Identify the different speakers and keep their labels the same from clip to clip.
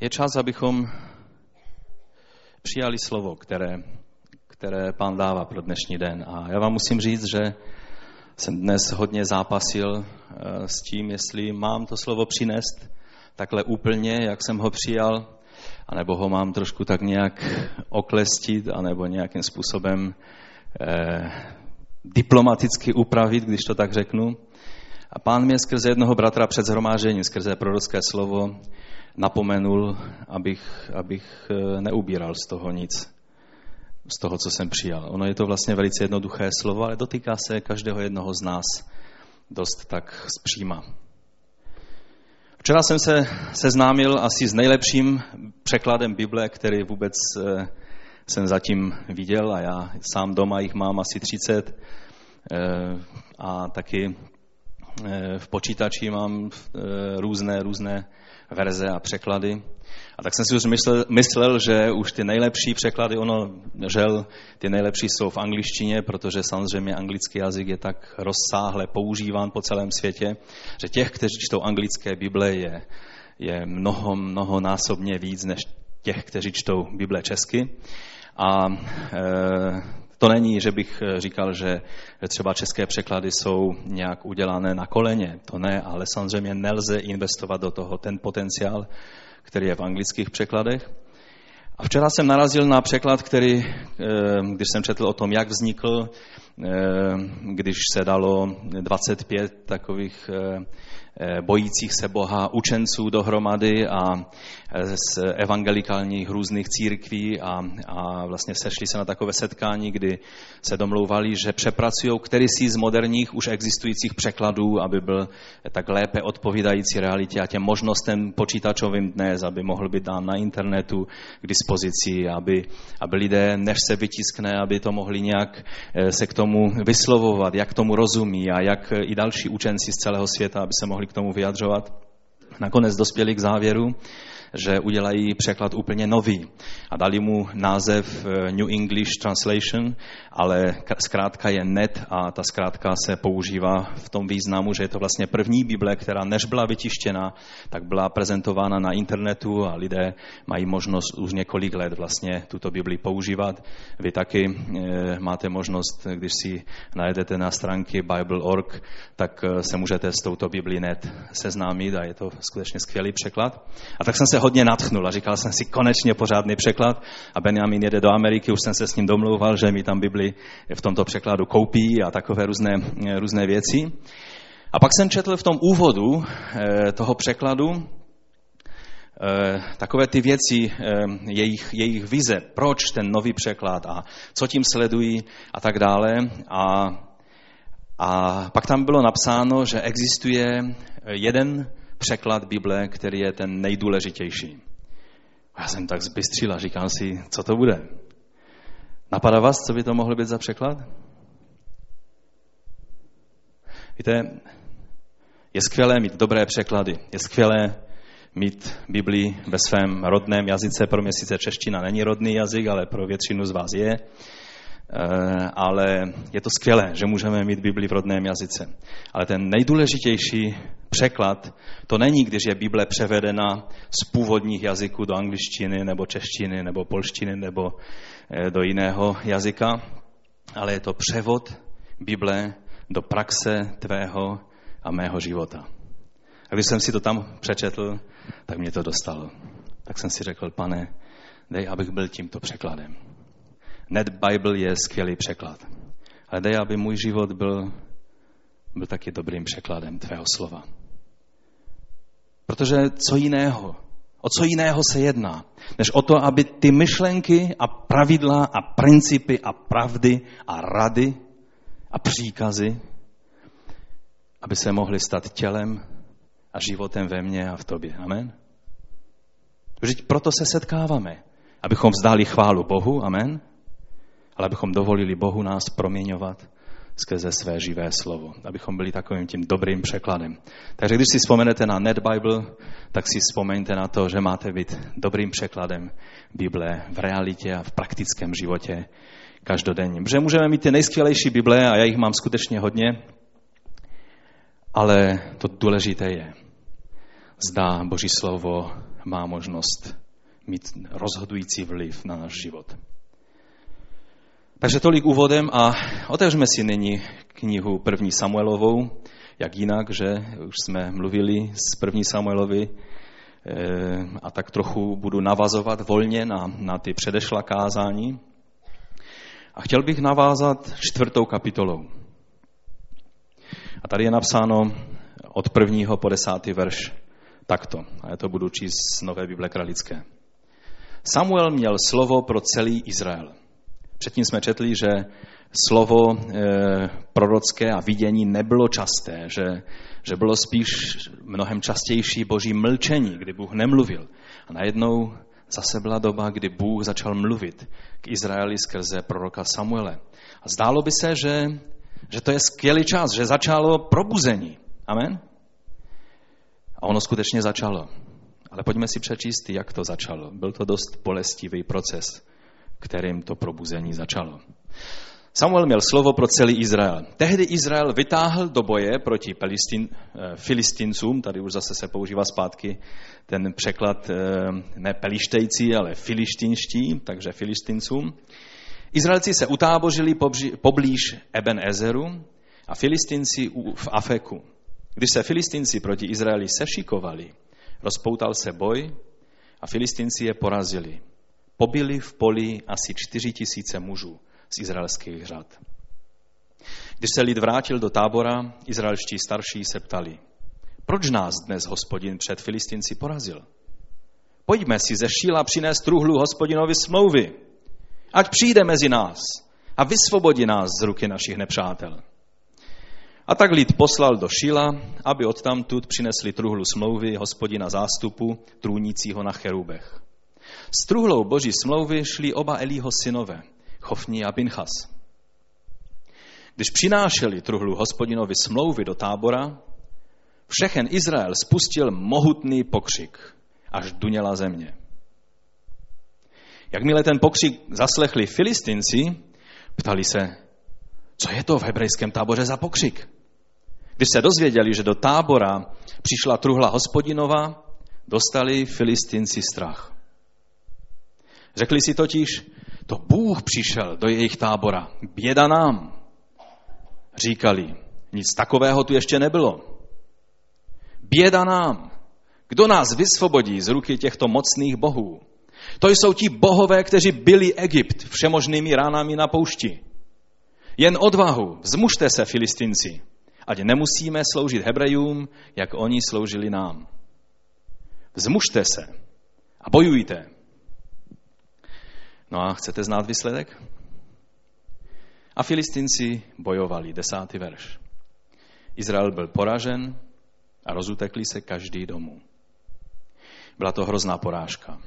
Speaker 1: Je čas, abychom přijali slovo, které, které pán dává pro dnešní den. A já vám musím říct, že jsem dnes hodně zápasil eh, s tím, jestli mám to slovo přinést takhle úplně, jak jsem ho přijal, anebo ho mám trošku tak nějak oklestit, anebo nějakým způsobem eh, diplomaticky upravit, když to tak řeknu. A pán mě skrze jednoho bratra před zhromážením, skrze prorocké slovo, napomenul, abych, abych eh, neubíral z toho nic, z toho, co jsem přijal. Ono je to vlastně velice jednoduché slovo, ale dotýká se každého jednoho z nás dost tak zpříma. Včera jsem se seznámil asi s nejlepším překladem Bible, který vůbec eh, jsem zatím viděl a já sám doma jich mám asi 30 eh, a taky v počítači mám různé, různé verze a překlady. A tak jsem si už myslel, myslel, že už ty nejlepší překlady, ono, žel, ty nejlepší jsou v angličtině, protože samozřejmě anglický jazyk je tak rozsáhle používán po celém světě, že těch, kteří čtou anglické Bible, je, je mnoho, mnoho násobně víc než těch, kteří čtou Bible česky. A e, to není, že bych eh, říkal, že třeba české překlady jsou nějak udělané na koleně. To ne, ale samozřejmě nelze investovat do toho ten potenciál, který je v anglických překladech. A včera jsem narazil na překlad, který, eh, když jsem četl o tom, jak vznikl, eh, když se dalo 25 takových bojících se Boha učenců dohromady a z evangelikálních různých církví a, a vlastně sešli se na takové setkání, kdy se domlouvali, že přepracují který si z moderních už existujících překladů, aby byl tak lépe odpovídající realitě a těm možnostem počítačovým dnes, aby mohl být dán na internetu k dispozici, aby, aby lidé, než se vytiskne, aby to mohli nějak eh, se k tomu vyslovovat, jak tomu rozumí a jak i další učenci z celého světa, aby se mohli k tomu vyjadřovat. Nakonec dospěli k závěru, že udělají překlad úplně nový a dali mu název eh, New English Translation, ale zkrátka je net a ta zkrátka se používá v tom významu, že je to vlastně první Bible, která než byla vytištěna, tak byla prezentována na internetu a lidé mají možnost už několik let vlastně tuto Bibli používat. Vy taky eh, máte možnost, když si najedete na stránky Bible.org, tak eh, se můžete s touto Bibli net seznámit a je to skutečně skvělý překlad. A tak jsem se hodně natchnul a říkal jsem si konečně pořádný překlad a Benjamin jede do Ameriky, už jsem se s ním domlouval, že mi tam Bibli v tomto překladu koupí a takové různé, různé věci. A pak jsem četl v tom úvodu eh, toho překladu eh, takové ty věci, eh, jejich, jejich vize, proč ten nový překlad a co tím sledují a tak dále. A, a pak tam bylo napsáno, že existuje jeden překlad Bible, který je ten nejdůležitější. Já jsem tak zbystřil a říkám si, co to bude? Napadá vás, co by to mohlo být za překlad? Víte, je skvělé mít dobré překlady. Je skvělé mít Biblii ve svém rodném jazyce. Pro mě sice čeština není rodný jazyk, ale pro většinu z vás je. Eh, ale je to skvělé, že můžeme mít Bibli v rodném jazyce. Ale ten nejdůležitější překlad, to není, když je Bible převedena z původních jazyků do angličtiny, nebo češtiny, nebo polštiny, nebo eh, do jiného jazyka, ale je to převod Bible do praxe tvého a mého života. A když jsem si to tam přečetl, tak mě to dostalo. Tak jsem si řekl, pane, dej, abych byl tímto překladem. Net Bible je skvělý překlad. Ale dej, aby můj život byl, byl taky dobrým překladem tvého slova. Protože co jiného, o co jiného se jedná, než o to, aby ty myšlenky a pravidla a principy a pravdy a rady a příkazy, aby se mohly stát tělem a životem ve mně a v tobě. Amen? Protože proto se setkáváme, abychom vzdali chválu Bohu, amen, ale abychom dovolili Bohu nás proměňovat skrze své živé slovo, abychom byli takovým tím dobrým překladem. Takže když si vzpomenete na Net Bible, tak si vzpomeňte na to, že máte být dobrým překladem Bible v realitě a v praktickém životě každodenním. Protože můžeme mít ty nejskvělejší Bible a já jich mám skutečně hodně, ale to důležité je, zdá Boží slovo má možnost mít rozhodující vliv na náš život. Takže tolik úvodem a otevřeme si nyní knihu první Samuelovou, jak jinak, že už jsme mluvili z první Samuelovi eh, a tak trochu budu navazovat volně na, na ty předešla kázání. A chtěl bych navázat čtvrtou kapitolou. A tady je napsáno od prvního po desátý verš takto. A já to budu číst z Nové Bible Kralické. Samuel měl slovo pro celý Izrael. Předtím jsme četli, že slovo e, prorocké a vidění nebylo časté, že, že bylo spíš mnohem častější boží mlčení, kdy Bůh nemluvil. A najednou zase byla doba, kdy Bůh začal mluvit k Izraeli skrze proroka Samuele. A zdálo by se, že, že to je skvělý čas, že začalo probuzení. Amen? A ono skutečně začalo. Ale pojďme si přečíst, jak to začalo. Byl to dost bolestivý proces, kterým to probuzení začalo. Samuel měl slovo pro celý Izrael. Tehdy Izrael vytáhl do boje proti Filistin, eh, filistincům, tady už zase se používá zpátky ten překlad eh, ne pelištejci, ale filištinští, takže filistincům. Izraelci se utábořili poblíž Eben Ezeru a filistinci v Afeku. Když se filistinci proti Izraeli sešikovali, rozpoutal se boj a filistinci je porazili. Pobili v poli asi čtyři tisíce mužů z izraelských řad. Když se lid vrátil do tábora, izraelští starší se ptali, proč nás dnes hospodin před Filistinci porazil? Pojďme si ze Šíla přinést truhlu hospodinovi smlouvy, ať přijde mezi nás a vysvobodí nás z ruky našich nepřátel. A tak lid poslal do Šila, aby odtamtud přinesli truhlu smlouvy hospodina zástupu, trůnícího na cherubech. S truhlou boží smlouvy šli oba Elího synové, Chofní a Pinchas. Když přinášeli truhlu hospodinovi smlouvy do tábora, všechen Izrael spustil mohutný pokřik, až duněla země. Jakmile ten pokřik zaslechli filistinci, ptali se, co je to v hebrejském táboře za pokřik? Když se dozvěděli, že do tábora přišla truhla hospodinova, dostali filistinci strach. Řekli si totiž, to Bůh přišel do jejich tábora. Běda nám. Říkali, nic takového tu ještě nebylo. Běda nám. Kdo nás vysvobodí z ruky těchto mocných bohů? To jsou ti bohové, kteří byli Egypt všemožnými ránami na poušti. Jen odvahu, zmužte se, filistinci, ať nemusíme sloužit Hebrejům, jak oni sloužili nám. Vzmužte se a bojujte. No a chcete znát výsledek? A filistinci bojovali, desátý verš. Izrael byl poražen a rozutekli se každý domů. Byla to hrozná porážka.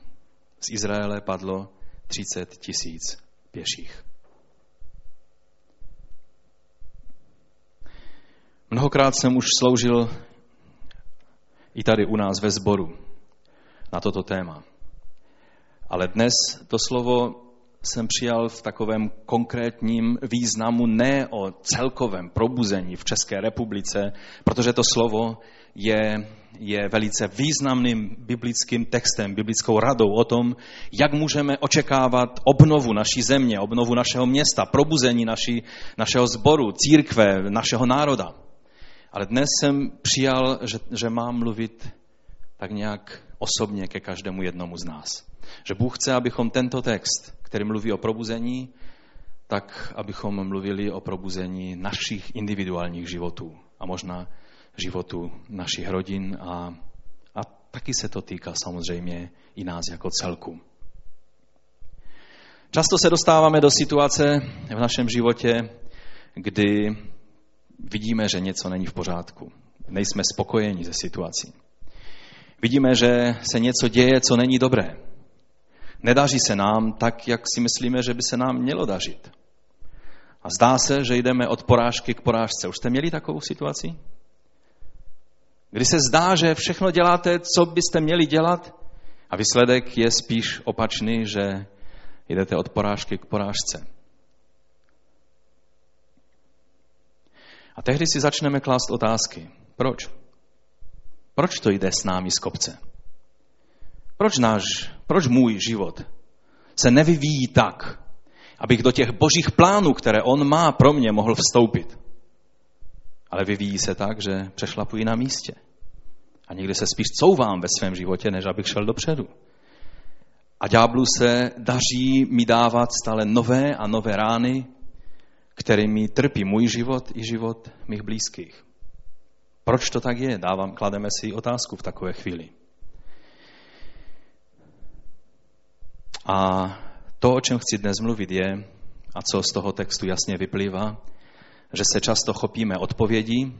Speaker 1: Z Izraele padlo 30 tisíc pěších. Mnohokrát jsem už sloužil i tady u nás ve sboru na toto téma. Ale dnes to slovo jsem přijal v takovém konkrétním významu ne o celkovém probuzení v České republice, protože to slovo je, je velice významným biblickým textem, biblickou radou o tom, jak můžeme očekávat obnovu naší země, obnovu našeho města, probuzení naší, našeho sboru, církve, našeho národa. Ale dnes jsem přijal, že, že mám mluvit tak nějak osobně ke každému jednomu z nás. Že Bůh chce, abychom tento text, který mluví o probuzení, tak abychom mluvili o probuzení našich individuálních životů a možná životu našich rodin a, a taky se to týká samozřejmě i nás jako celku. Často se dostáváme do situace v našem životě, kdy vidíme, že něco není v pořádku. Nejsme spokojeni se situací. Vidíme, že se něco děje, co není dobré. Nedaří se nám tak, jak si myslíme, že by se nám mělo dařit. A zdá se, že jdeme od porážky k porážce. Už jste měli takovou situaci? Kdy se zdá, že všechno děláte, co byste měli dělat, a výsledek je spíš opačný, že jdete od porážky k porážce. A tehdy si začneme klást otázky. Proč? Proč to jde s námi z kopce? Proč náš, proč můj život se nevyvíjí tak, abych do těch božích plánů, které on má pro mě, mohl vstoupit. Ale vyvíjí se tak, že přešlapují na místě. A někdy se spíš couvám ve svém životě, než abych šel dopředu. A ďáblu se daří mi dávat stále nové a nové rány, kterými trpí můj život i život mých blízkých. Proč to tak je? Dávám, klademe si otázku v takové chvíli. A to, o čem chci dnes mluvit, je, a co z toho textu jasně vyplývá, že se často chopíme odpovědí,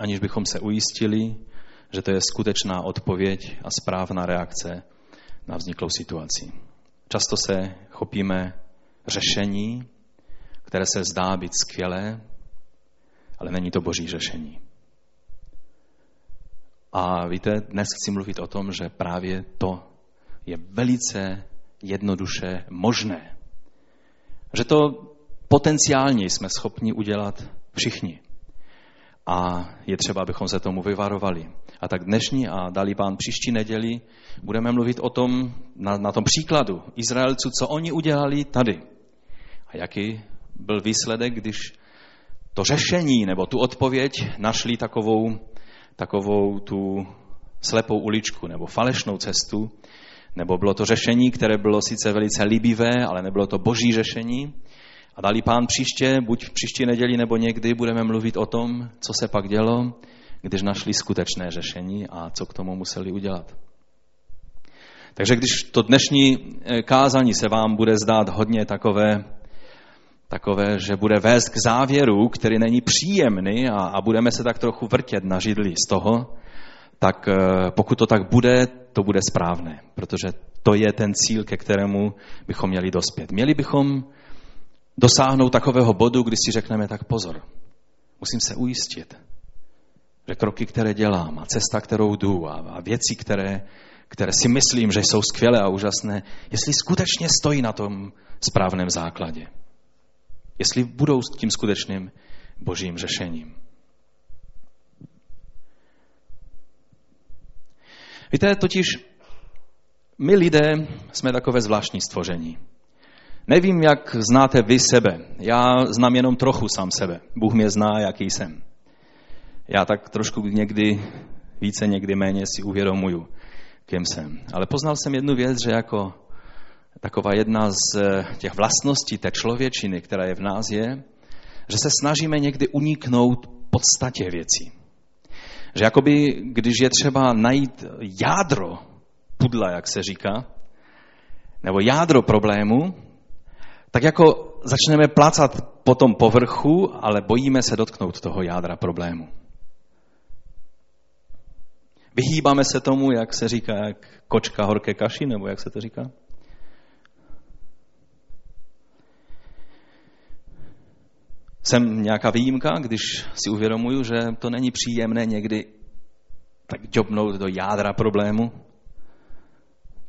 Speaker 1: aniž bychom se ujistili, že to je skutečná odpověď a správná reakce na vzniklou situaci. Často se chopíme řešení, které se zdá být skvělé, ale není to boží řešení. A víte, dnes chci mluvit o tom, že právě to je velice jednoduše možné. Že to potenciálně jsme schopni udělat všichni. A je třeba, abychom se tomu vyvarovali. A tak dnešní a dali pán příští neděli budeme mluvit o tom, na, na tom příkladu Izraelců, co oni udělali tady. A jaký byl výsledek, když to řešení nebo tu odpověď našli takovou, takovou tu slepou uličku nebo falešnou cestu, nebo bylo to řešení, které bylo sice velice líbivé, ale nebylo to boží řešení. A dali pán příště, buď v příští neděli nebo někdy, budeme mluvit o tom, co se pak dělo, když našli skutečné řešení a co k tomu museli udělat. Takže když to dnešní eh, kázání se vám bude zdát hodně takové, takové že bude vést k závěru, který není příjemný a, a budeme se tak trochu vrtět na židli z toho, tak eh, pokud to tak bude, to bude správné, protože to je ten cíl, ke kterému bychom měli dospět. Měli bychom dosáhnout takového bodu, kdy si řekneme tak pozor, musím se ujistit, že kroky, které dělám a cesta, kterou jdu a, věci, které, které si myslím, že jsou skvělé a úžasné, jestli skutečně stojí na tom správném základě. Jestli budou tím skutečným božím řešením. Víte, totiž my lidé jsme takové zvláštní stvoření. Nevím, jak znáte vy sebe. Já znám jenom trochu sám sebe. Bůh mě zná, jaký jsem. Já tak trošku někdy více, někdy méně si uvědomuju, kým jsem. Ale poznal jsem jednu věc, že jako taková jedna z eh, těch vlastností té člověčiny, která je v nás, je, že se snažíme někdy uniknout podstatě věcí. Že jakoby, když je třeba najít jádro pudla, jak se říká, nebo jádro problému, tak jako začneme placat po tom povrchu, ale bojíme se dotknout toho jádra problému. Vyhýbáme se tomu, jak se říká, jak kočka horké kaši, nebo jak se to říká? Jsem nějaká výjimka, když si uvědomuju, že to není příjemné někdy tak džobnout do jádra problému,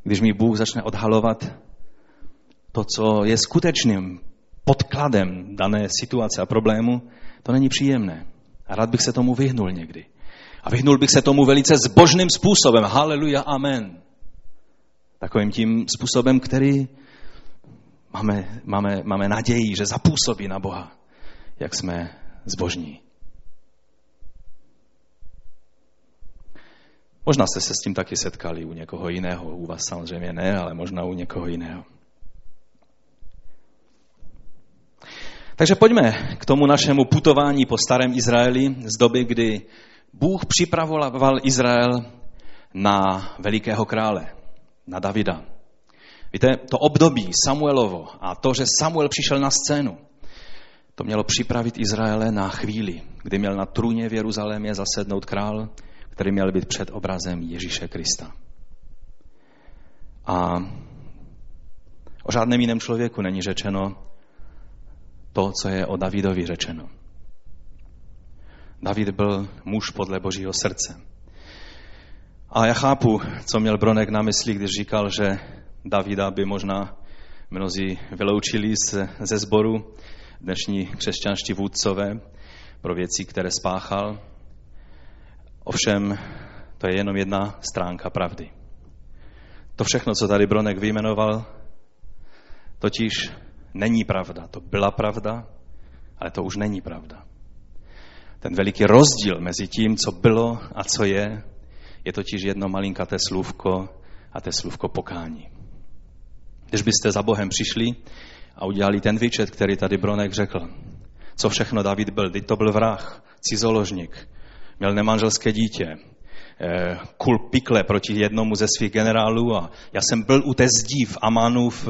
Speaker 1: když mi Bůh začne odhalovat to, co je skutečným podkladem dané situace a problému, to není příjemné. A rád bych se tomu vyhnul někdy. A vyhnul bych se tomu velice zbožným způsobem. Haleluja, amen. Takovým tím způsobem, který máme, máme, máme naději, že zapůsobí na Boha, jak jsme zbožní. Možná jste se s tím taky setkali u někoho jiného. U vás samozřejmě ne, ale možná u někoho jiného. Takže pojďme k tomu našemu putování po starém Izraeli z doby, kdy Bůh připravoval Izrael na velikého krále, na Davida. Víte, to období Samuelovo a to, že Samuel přišel na scénu, to mělo připravit Izraele na chvíli, kdy měl na trůně v Jeruzalémě zasednout král, který měl být před obrazem Ježíše Krista. A o žádném jiném člověku není řečeno to, co je o Davidovi řečeno. David byl muž podle božího srdce. A já chápu, co měl Bronek na mysli, když říkal, že Davida by možná mnozí vyloučili ze sboru dnešní křesťanští vůdcové pro věci, které spáchal. Ovšem, to je jenom jedna stránka pravdy. To všechno, co tady Bronek vyjmenoval, totiž není pravda. To byla pravda, ale to už není pravda. Ten veliký rozdíl mezi tím, co bylo a co je, je totiž jedno malinkaté slůvko a to slůvko pokání. Když byste za Bohem přišli a udělali ten výčet, který tady Bronek řekl, co všechno David byl, teď to byl vrah, cizoložník, měl nemanželské dítě, kul pikle proti jednomu ze svých generálů a já jsem byl u té zdí v Amanu v,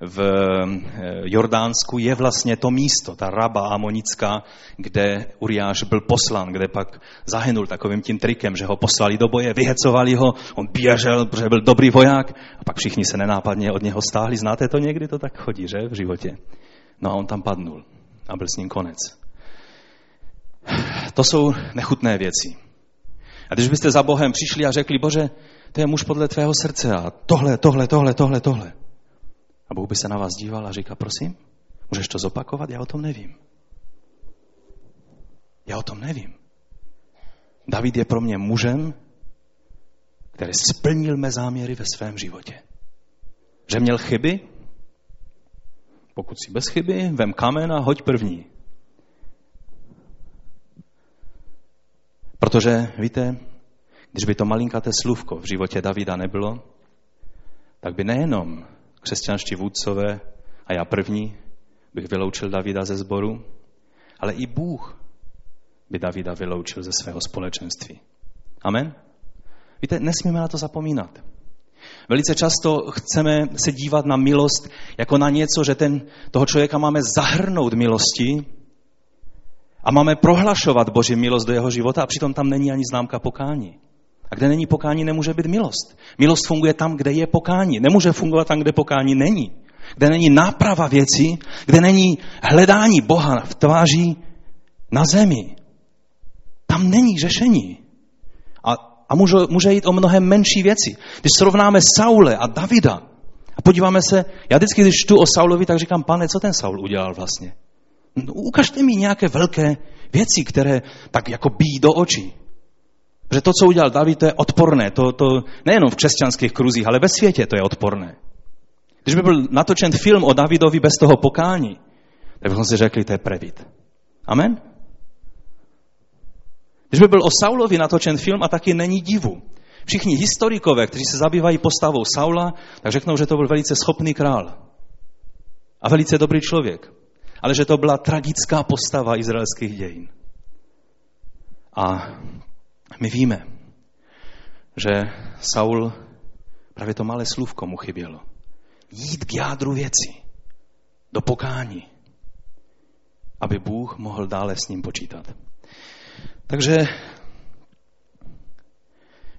Speaker 1: v eh, Jordánsku, je vlastně to místo, ta raba amonická, kde Uriáš byl poslan, kde pak zahynul takovým tím trikem, že ho poslali do boje, vyhecovali ho, on běžel, protože byl dobrý voják a pak všichni se nenápadně od něho stáhli. Znáte to někdy? To tak chodí, že, v životě. No a on tam padnul a byl s ním konec. To jsou nechutné věci. A když byste za Bohem přišli a řekli, Bože, to je muž podle tvého srdce a tohle, tohle, tohle, tohle, tohle. A Bůh by se na vás díval a říkal, prosím, můžeš to zopakovat? Já o tom nevím. Já o tom nevím. David je pro mě mužem, který splnil mé záměry ve svém životě. Že měl chyby? Pokud si bez chyby, vem kamen a hoď první. Protože, víte, když by to malinkaté slůvko v životě Davida nebylo, tak by nejenom křesťanští vůdcové a já první bych vyloučil Davida ze sboru, ale i Bůh by Davida vyloučil ze svého společenství. Amen? Víte, nesmíme na to zapomínat. Velice často chceme se dívat na milost jako na něco, že ten, toho člověka máme zahrnout milosti, a máme prohlašovat Boží milost do jeho života a přitom tam není ani známka pokání. A kde není pokání, nemůže být milost. Milost funguje tam, kde je pokání. Nemůže fungovat tam, kde pokání není. Kde není náprava věcí, kde není hledání Boha v tváří na zemi. Tam není řešení. A, a může, může jít o mnohem menší věci. Když srovnáme Saule a Davida a podíváme se, já vždycky, když čtu o Saulovi, tak říkám, pane, co ten Saul udělal vlastně? Ukažte mi nějaké velké věci, které tak jako bíjí do očí. Že to, co udělal David, to je odporné. To, to nejenom v křesťanských kruzích, ale ve světě to je odporné. Když by byl natočen film o Davidovi bez toho pokání, tak bychom si řekli, to je previt. Amen? Když by byl o Saulovi natočen film a taky není divu. Všichni historikové, kteří se zabývají postavou Saula, tak řeknou, že to byl velice schopný král. A velice dobrý člověk ale že to byla tragická postava izraelských dějin. A my víme, že Saul právě to malé slůvko mu chybělo. Jít k jádru věci, do pokání, aby Bůh mohl dále s ním počítat. Takže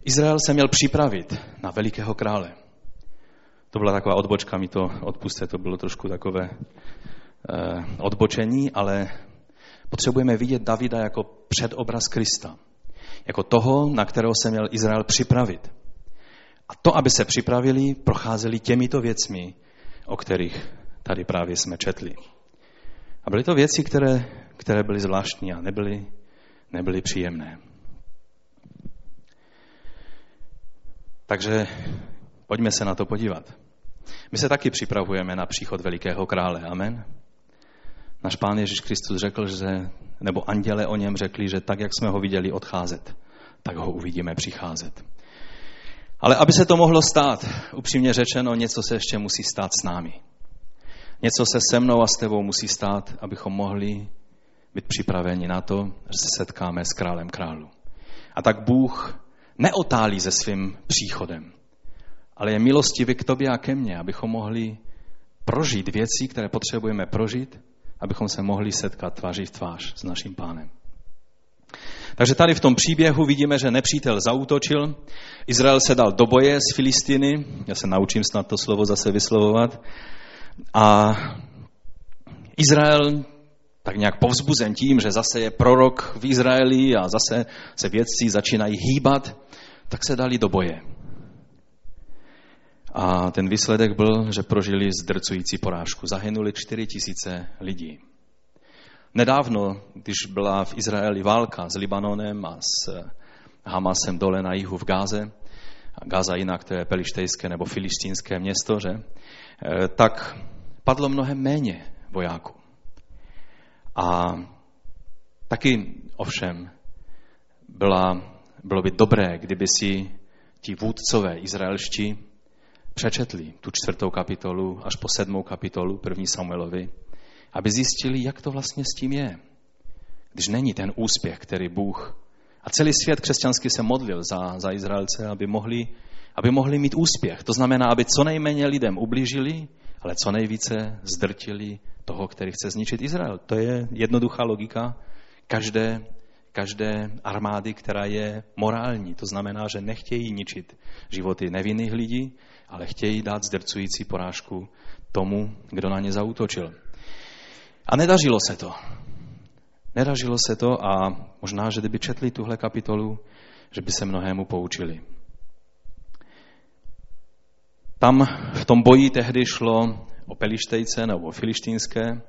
Speaker 1: Izrael se měl připravit na velikého krále. To byla taková odbočka, mi to odpuste, to bylo trošku takové odbočení, ale potřebujeme vidět Davida jako předobraz Krista. Jako toho, na kterého se měl Izrael připravit. A to, aby se připravili, procházeli těmito věcmi, o kterých tady právě jsme četli. A byly to věci, které, které byly zvláštní a nebyly, nebyly příjemné. Takže pojďme se na to podívat. My se taky připravujeme na příchod velikého krále. Amen. Náš pán Ježíš Kristus řekl, že, nebo anděle o něm řekli, že tak, jak jsme ho viděli odcházet, tak ho uvidíme přicházet. Ale aby se to mohlo stát, upřímně řečeno, něco se ještě musí stát s námi. Něco se se mnou a s tebou musí stát, abychom mohli být připraveni na to, že se setkáme s králem králu. A tak Bůh neotálí se svým příchodem, ale je milostivý k tobě a ke mně, abychom mohli prožít věci, které potřebujeme prožít, abychom se mohli setkat tváří v tvář s naším pánem. Takže tady v tom příběhu vidíme, že nepřítel zautočil, Izrael se dal do boje s Filistiny, já se naučím snad to slovo zase vyslovovat, a Izrael tak nějak povzbuzen tím, že zase je prorok v Izraeli a zase se vědci začínají hýbat, tak se dali do boje. A ten výsledek byl, že prožili zdrcující porážku. Zahynuli 4 tisíce lidí. Nedávno, když byla v Izraeli válka s Libanonem a s Hamasem dole na jihu v Gáze, Gaza jinak, to je pelištejské nebo filištínské město, že? Eh, tak padlo mnohem méně vojáků. A taky ovšem byla, bylo by dobré, kdyby si ti vůdcové izraelští přečetli tu čtvrtou kapitolu až po sedmou kapitolu první Samuelovi, aby zjistili, jak to vlastně s tím je. Když není ten úspěch, který Bůh a celý svět křesťanský se modlil za, za Izraelce, aby mohli, aby mohli mít úspěch. To znamená, aby co nejméně lidem ublížili, ale co nejvíce zdrtili toho, který chce zničit Izrael. To je jednoduchá logika každé, každé armády, která je morální. To znamená, že nechtějí ničit životy nevinných lidí, ale chtějí dát zdrcující porážku tomu, kdo na ně zautočil. A nedařilo se to. Nedařilo se to a možná, že kdyby četli tuhle kapitolu, že by se mnohému poučili. Tam v tom boji tehdy šlo o Pelištejce nebo o Filištínské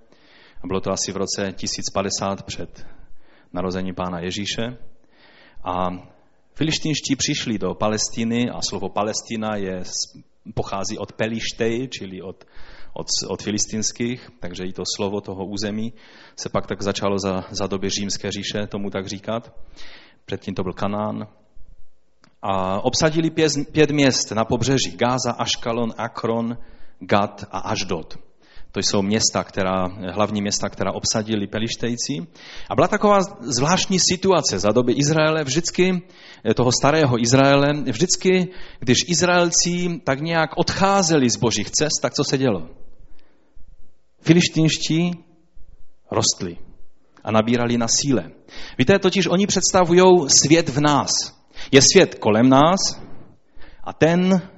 Speaker 1: a bylo to asi v roce 1050 před narození pána Ježíše. A filištínští přišli do Palestiny a slovo Palestina je, pochází od Pelištej, čili od, od, od filistinských, takže i to slovo toho území se pak tak začalo za, za doby římské říše tomu tak říkat. Předtím to byl Kanán. A obsadili pět, pět měst na pobřeží. Gáza, Aškalon, Akron, Gad a Aždod. To jsou města, která, hlavní města, která obsadili pelištejci. A byla taková zvláštní situace za doby Izraele, vždycky, eh, toho starého Izraele, vždycky, když Izraelci tak nějak odcházeli z božích cest, tak co se dělo? Filištinští rostli a nabírali na síle. Víte, totiž oni představují svět v nás. Je svět kolem nás a ten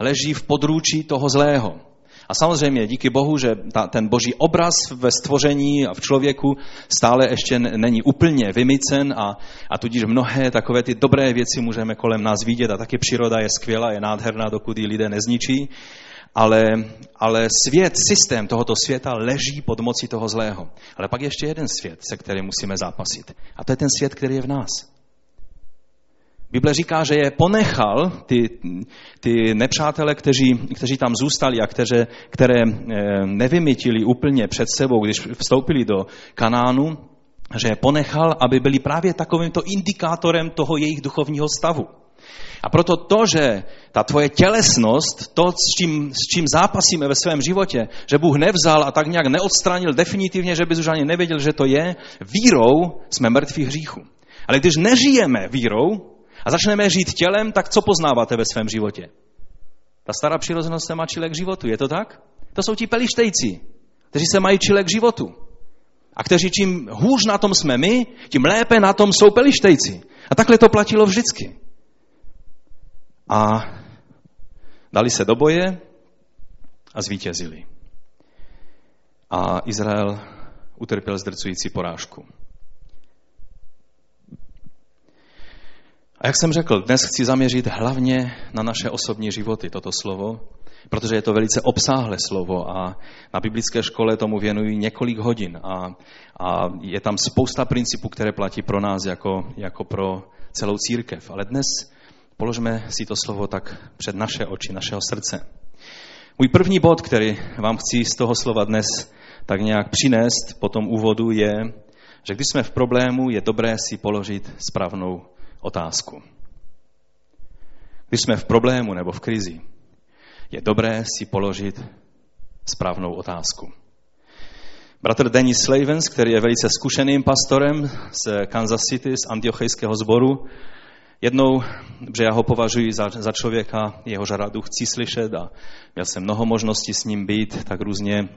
Speaker 1: leží v područí toho zlého. A samozřejmě díky Bohu, že ta, ten boží obraz ve stvoření a v člověku stále ještě není úplně vymycen a, a tudíž mnohé takové ty dobré věci můžeme kolem nás vidět a taky příroda je skvělá, je nádherná, dokud ji lidé nezničí. Ale, ale svět, systém tohoto světa leží pod mocí toho zlého. Ale pak ještě jeden svět, se kterým musíme zápasit. A to je ten svět, který je v nás. Bible říká, že je ponechal ty, ty nepřátele, kteří, kteří tam zůstali a kteře, které eh, nevymytili úplně před sebou, když vstoupili do Kanánu, že je ponechal, aby byli právě takovýmto indikátorem toho jejich duchovního stavu. A proto to, že ta tvoje tělesnost, to, s čím, s čím zápasíme ve svém životě, že Bůh nevzal a tak nějak neodstranil definitivně, že bys už ani nevěděl, že to je, vírou jsme mrtví hříchu. Ale když nežijeme vírou, a začneme žít tělem, tak co poznáváte ve svém životě? Ta stará přirozenost se má čile k životu, je to tak? To jsou ti pelištejci, kteří se mají čile k životu. A kteří čím hůř na tom jsme my, tím lépe na tom jsou pelištejci. A takhle to platilo vždycky. A dali se do boje a zvítězili. A Izrael utrpěl zdrcující porážku. A jak jsem řekl, dnes chci zaměřit hlavně na naše osobní životy, toto slovo, protože je to velice obsáhlé slovo a na biblické škole tomu věnují několik hodin a, a je tam spousta principů, které platí pro nás jako, jako pro celou církev. Ale dnes položme si to slovo tak před naše oči, našeho srdce. Můj první bod, který vám chci z toho slova dnes tak nějak přinést po tom úvodu, je, že když jsme v problému, je dobré si položit správnou otázku. Když jsme v problému nebo v krizi, je dobré si položit správnou otázku. Bratr Denis Slavens, který je velice zkušeným pastorem z Kansas City, z antiochejského sboru, jednou, že já ho považuji za, za člověka, jeho radu chci slyšet a měl jsem mnoho možností s ním být tak různě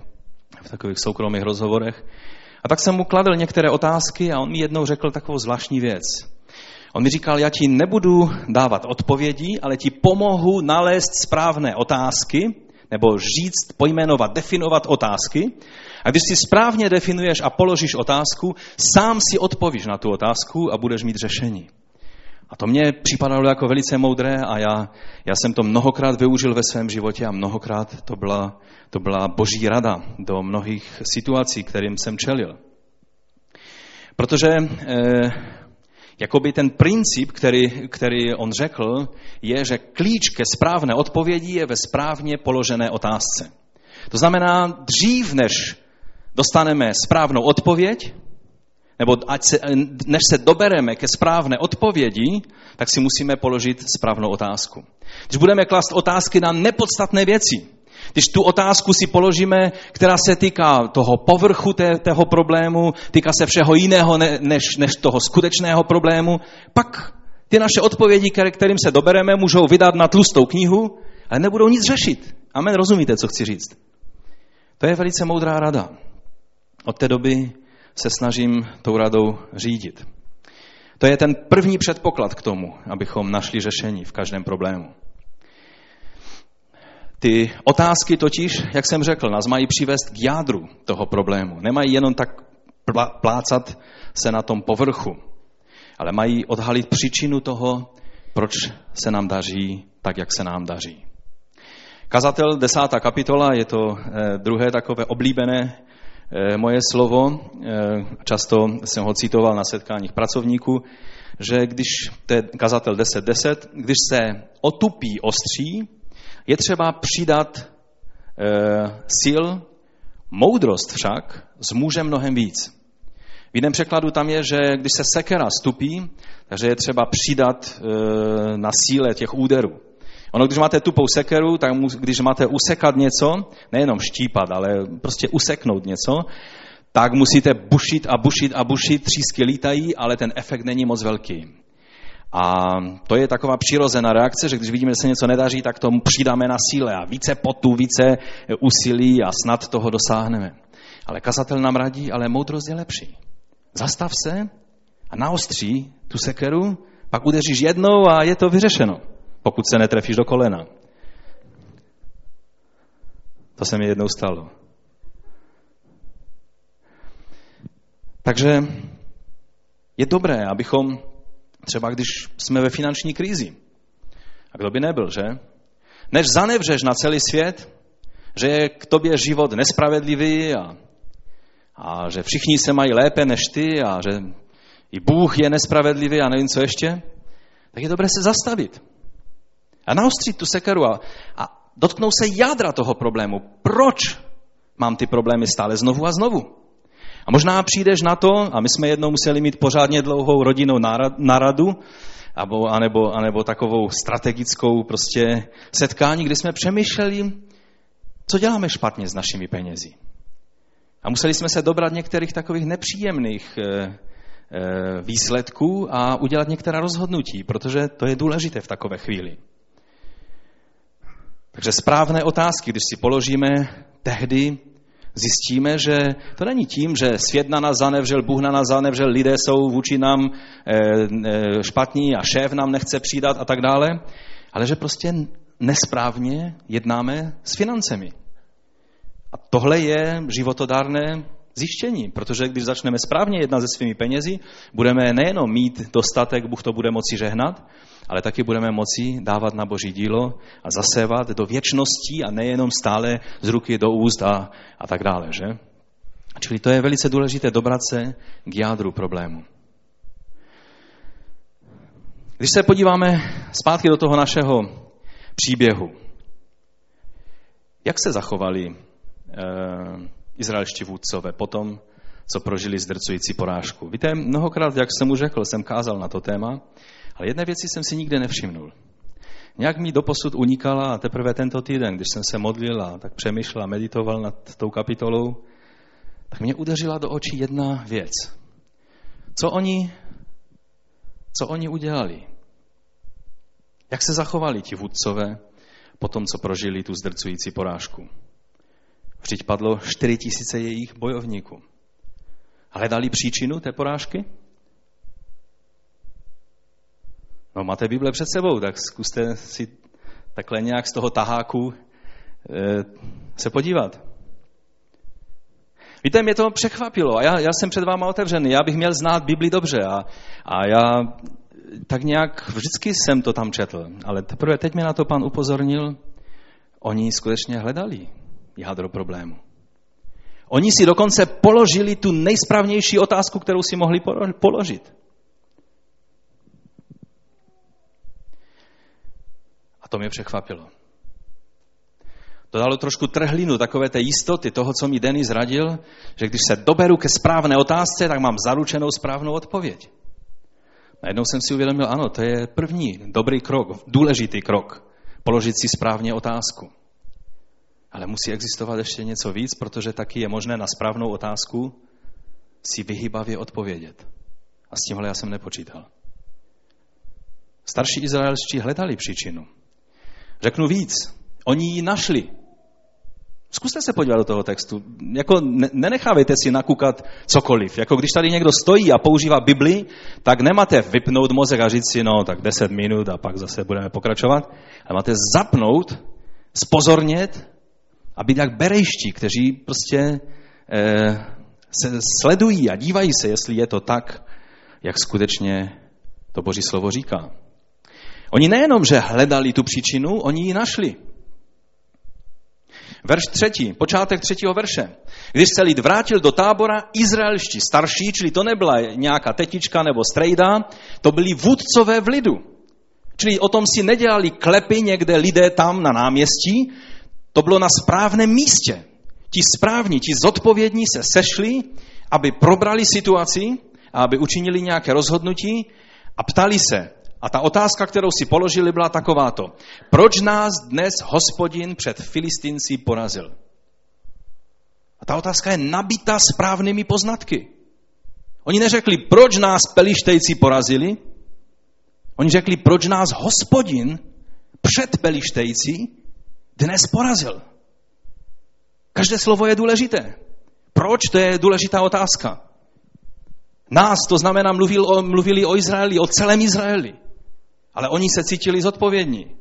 Speaker 1: v takových soukromých rozhovorech. A tak jsem mu kladl některé otázky a on mi jednou řekl takovou zvláštní věc. On mi říkal, já ti nebudu dávat odpovědi, ale ti pomohu nalézt správné otázky, nebo říct, pojmenovat, definovat otázky. A když si správně definuješ a položíš otázku, sám si odpovíš na tu otázku a budeš mít řešení. A to mě připadalo jako velice moudré a já, já jsem to mnohokrát využil ve svém životě a mnohokrát to byla, to byla boží rada do mnohých situací, kterým jsem čelil. Protože eh, Jakoby ten princip, který, který on řekl, je, že klíč ke správné odpovědi je ve správně položené otázce. To znamená, dřív než dostaneme správnou odpověď, nebo ať se, než se dobereme ke správné odpovědi, tak si musíme položit správnou otázku. Když budeme klást otázky na nepodstatné věci, když tu otázku si položíme, která se týká toho povrchu té, tého problému, týká se všeho jiného ne, než, než toho skutečného problému, pak ty naše odpovědi, kterým se dobereme, můžou vydat na tlustou knihu, ale nebudou nic řešit. Amen, rozumíte, co chci říct? To je velice moudrá rada. Od té doby se snažím tou radou řídit. To je ten první předpoklad k tomu, abychom našli řešení v každém problému. Ty otázky totiž, jak jsem řekl, nás mají přivést k jádru toho problému. Nemají jenom tak plácat se na tom povrchu, ale mají odhalit příčinu toho, proč se nám daří tak, jak se nám daří. Kazatel, desátá kapitola, je to eh, druhé takové oblíbené eh, moje slovo. Eh, často jsem ho citoval na setkáních pracovníků, že když, to je kazatel 10.10, 10, když se otupí ostří, je třeba přidat e, sil, moudrost však zmůže mnohem víc. V jiném překladu tam je, že když se sekera stupí, takže je třeba přidat e, na síle těch úderů. Ono, když máte tupou sekeru, tak když máte usekat něco, nejenom štípat, ale prostě useknout něco, tak musíte bušit a bušit a bušit, třísky lítají, ale ten efekt není moc velký. A to je taková přirozená reakce, že když vidíme, že se něco nedaří, tak tomu přidáme na síle a více potu, více úsilí a snad toho dosáhneme. Ale kazatel nám radí, ale moudrost je lepší. Zastav se a naostří tu sekeru, pak udeříš jednou a je to vyřešeno, pokud se netrefíš do kolena. To se mi jednou stalo. Takže je dobré, abychom Třeba když jsme ve finanční krizi. A kdo by nebyl, že? Než zanevřeš na celý svět, že je k tobě život nespravedlivý a, a že všichni se mají lépe než ty a že i Bůh je nespravedlivý a nevím co ještě, tak je dobré se zastavit a naostřit tu sekeru a, a dotknout se jádra toho problému. Proč mám ty problémy stále znovu a znovu? A možná přijdeš na to, a my jsme jednou museli mít pořádně dlouhou rodinou naradu, anebo, anebo, anebo takovou strategickou prostě setkání, kde jsme přemýšleli, co děláme špatně s našimi penězi. A museli jsme se dobrat některých takových nepříjemných e, e, výsledků a udělat některá rozhodnutí, protože to je důležité v takové chvíli. Takže správné otázky, když si položíme tehdy, zjistíme, že to není tím, že svět na nás zanevřel, Bůh na nás zanevřel, lidé jsou vůči nám eh, eh, špatní a šéf nám nechce přidat a tak dále, ale že prostě nesprávně jednáme s financemi. A tohle je životodárné zjištění, protože když začneme správně jednat se svými penězi, budeme nejenom mít dostatek, Bůh to bude moci žehnat, ale taky budeme moci dávat na boží dílo a zasévat do věčností a nejenom stále z ruky do úst a, a tak dále. Že? Čili to je velice důležité dobrat se k jádru problému. Když se podíváme zpátky do toho našeho příběhu, jak se zachovali e, izraelští vůdcové potom, co prožili zdrcující porážku? Víte, mnohokrát, jak jsem už řekl, jsem kázal na to téma, ale jedné věci jsem si nikde nevšimnul. Nějak mi doposud unikala a teprve tento týden, když jsem se modlil a tak přemýšlel a meditoval nad tou kapitolou, tak mě udeřila do očí jedna věc. Co oni, co oni udělali? Jak se zachovali ti vůdcové po tom, co prožili tu zdrcující porážku? Vždyť padlo 4 tisíce jejich bojovníků. Hledali příčinu té porážky? No, máte Bible před sebou, tak zkuste si takhle nějak z toho taháku e, se podívat. Víte, mě to překvapilo a já, já jsem před váma otevřený. Já bych měl znát Bibli dobře a, a já tak nějak vždycky jsem to tam četl. Ale teprve teď mě na to pan upozornil, oni skutečně hledali jádro problému. Oni si dokonce položili tu nejsprávnější otázku, kterou si mohli položit. A to mě překvapilo. To dalo trošku trhlinu takové té jistoty toho, co mi Denis radil, že když se doberu ke správné otázce, tak mám zaručenou správnou odpověď. Najednou jsem si uvědomil, ano, to je první dobrý krok, důležitý krok, položit si správně otázku. Ale musí existovat ještě něco víc, protože taky je možné na správnou otázku si vyhýbavě odpovědět. A s tímhle já jsem nepočítal. Starší izraelští hledali příčinu. Řeknu víc, oni ji našli. Zkuste se podívat do toho textu. Jako nenechávejte si nakukat cokoliv. Jako když tady někdo stojí a používá Bibli, tak nemáte vypnout mozek a říct si, no tak 10 minut a pak zase budeme pokračovat. Ale máte zapnout, spozornět a být jak berejští, kteří prostě eh, se sledují a dívají se, jestli je to tak, jak skutečně to Boží slovo říká. Oni nejenom, že hledali tu příčinu, oni ji našli. Verš třetí, počátek třetího verše. Když se lid vrátil do tábora, izraelští starší, čili to nebyla nějaká tetička nebo strejda, to byli vůdcové v lidu. Čili o tom si nedělali klepy někde lidé tam na náměstí, to bylo na správném místě. Ti správní, ti zodpovědní se sešli, aby probrali situaci a aby učinili nějaké rozhodnutí a ptali se, a ta otázka, kterou si položili, byla takováto. Proč nás dnes hospodin před Filistinci porazil? A ta otázka je nabitá správnými poznatky. Oni neřekli, proč nás pelištejci porazili. Oni řekli, proč nás hospodin před pelištejci dnes porazil. Každé slovo je důležité. Proč? To je důležitá otázka. Nás, to znamená, mluvil o, mluvili o Izraeli, o celém Izraeli ale oni se cítili zodpovědní.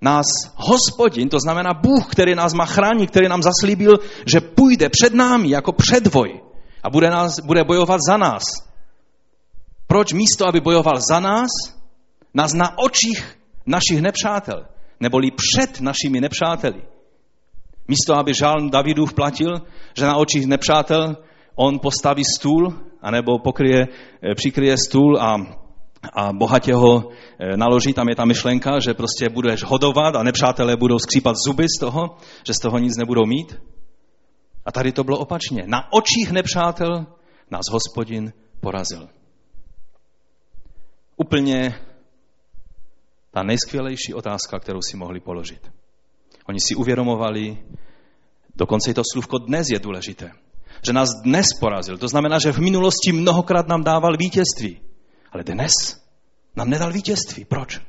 Speaker 1: Nás hospodin, to znamená Bůh, který nás má chránit, který nám zaslíbil, že půjde před námi jako předvoj a bude, nás, bude bojovat za nás. Proč místo, aby bojoval za nás, nás na očích našich nepřátel, neboli před našimi nepřáteli. Místo, aby žál Davidův platil, že na očích nepřátel on postaví stůl, anebo pokryje, eh, přikryje stůl a a bohatě ho eh, naloží, tam je ta myšlenka, že prostě budeš hodovat a nepřátelé budou skřípat zuby z toho, že z toho nic nebudou mít. A tady to bylo opačně. Na očích nepřátel nás hospodin porazil. Úplně ta nejskvělejší otázka, kterou si mohli položit. Oni si uvědomovali, dokonce i to slůvko dnes je důležité, že nás dnes porazil. To znamená, že v minulosti mnohokrát nám dával vítězství. Ale dnes nám nedal vítězství. Proč?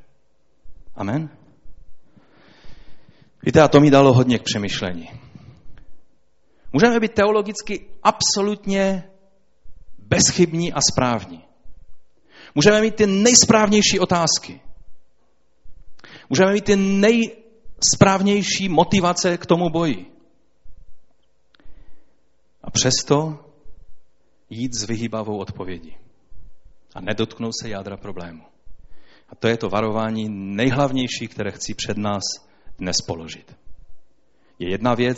Speaker 1: Amen? Víte, a to mi dalo hodně k přemýšlení. Můžeme být teologicky absolutně bezchybní a správní. Můžeme mít ty nejsprávnější otázky. Můžeme mít ty nejsprávnější motivace k tomu boji. A přesto jít s vyhýbavou odpovědí a nedotknout se jádra problému. A to je to varování nejhlavnější, které chci před nás dnes položit. Je jedna věc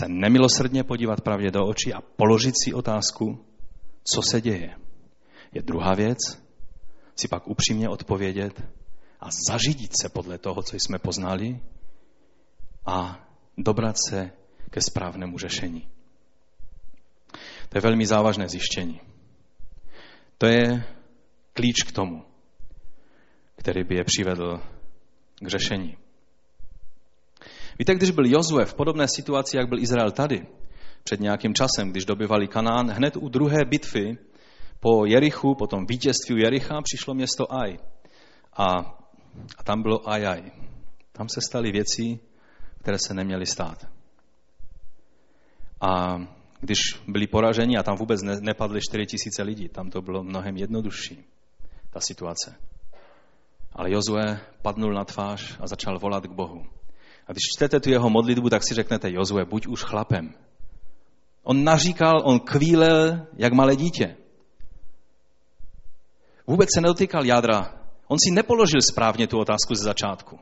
Speaker 1: se nemilosrdně podívat pravdě do očí a položit si otázku, co se děje. Je druhá věc si pak upřímně odpovědět a zařídit se podle toho, co jsme poznali a dobrat se ke správnému řešení. To je velmi závažné zjištění. To je klíč k tomu, který by je přivedl k řešení. Víte, když byl Jozue v podobné situaci, jak byl Izrael tady, před nějakým časem, když dobyvali Kanán, hned u druhé bitvy po Jerichu, po tom vítězství Jericha, přišlo město Aj. A, a tam bylo Aj, Aj. Tam se staly věci, které se neměly stát. A když byli poraženi a tam vůbec ne, nepadly 4 tisíce lidí, tam to bylo mnohem jednodušší, ta situace. Ale Jozue padnul na tvář a začal volat k Bohu. A když čtete tu jeho modlitbu, tak si řeknete, Jozue, buď už chlapem. On naříkal, on kvílel jak malé dítě. Vůbec se nedotýkal jádra. On si nepoložil správně tu otázku ze začátku.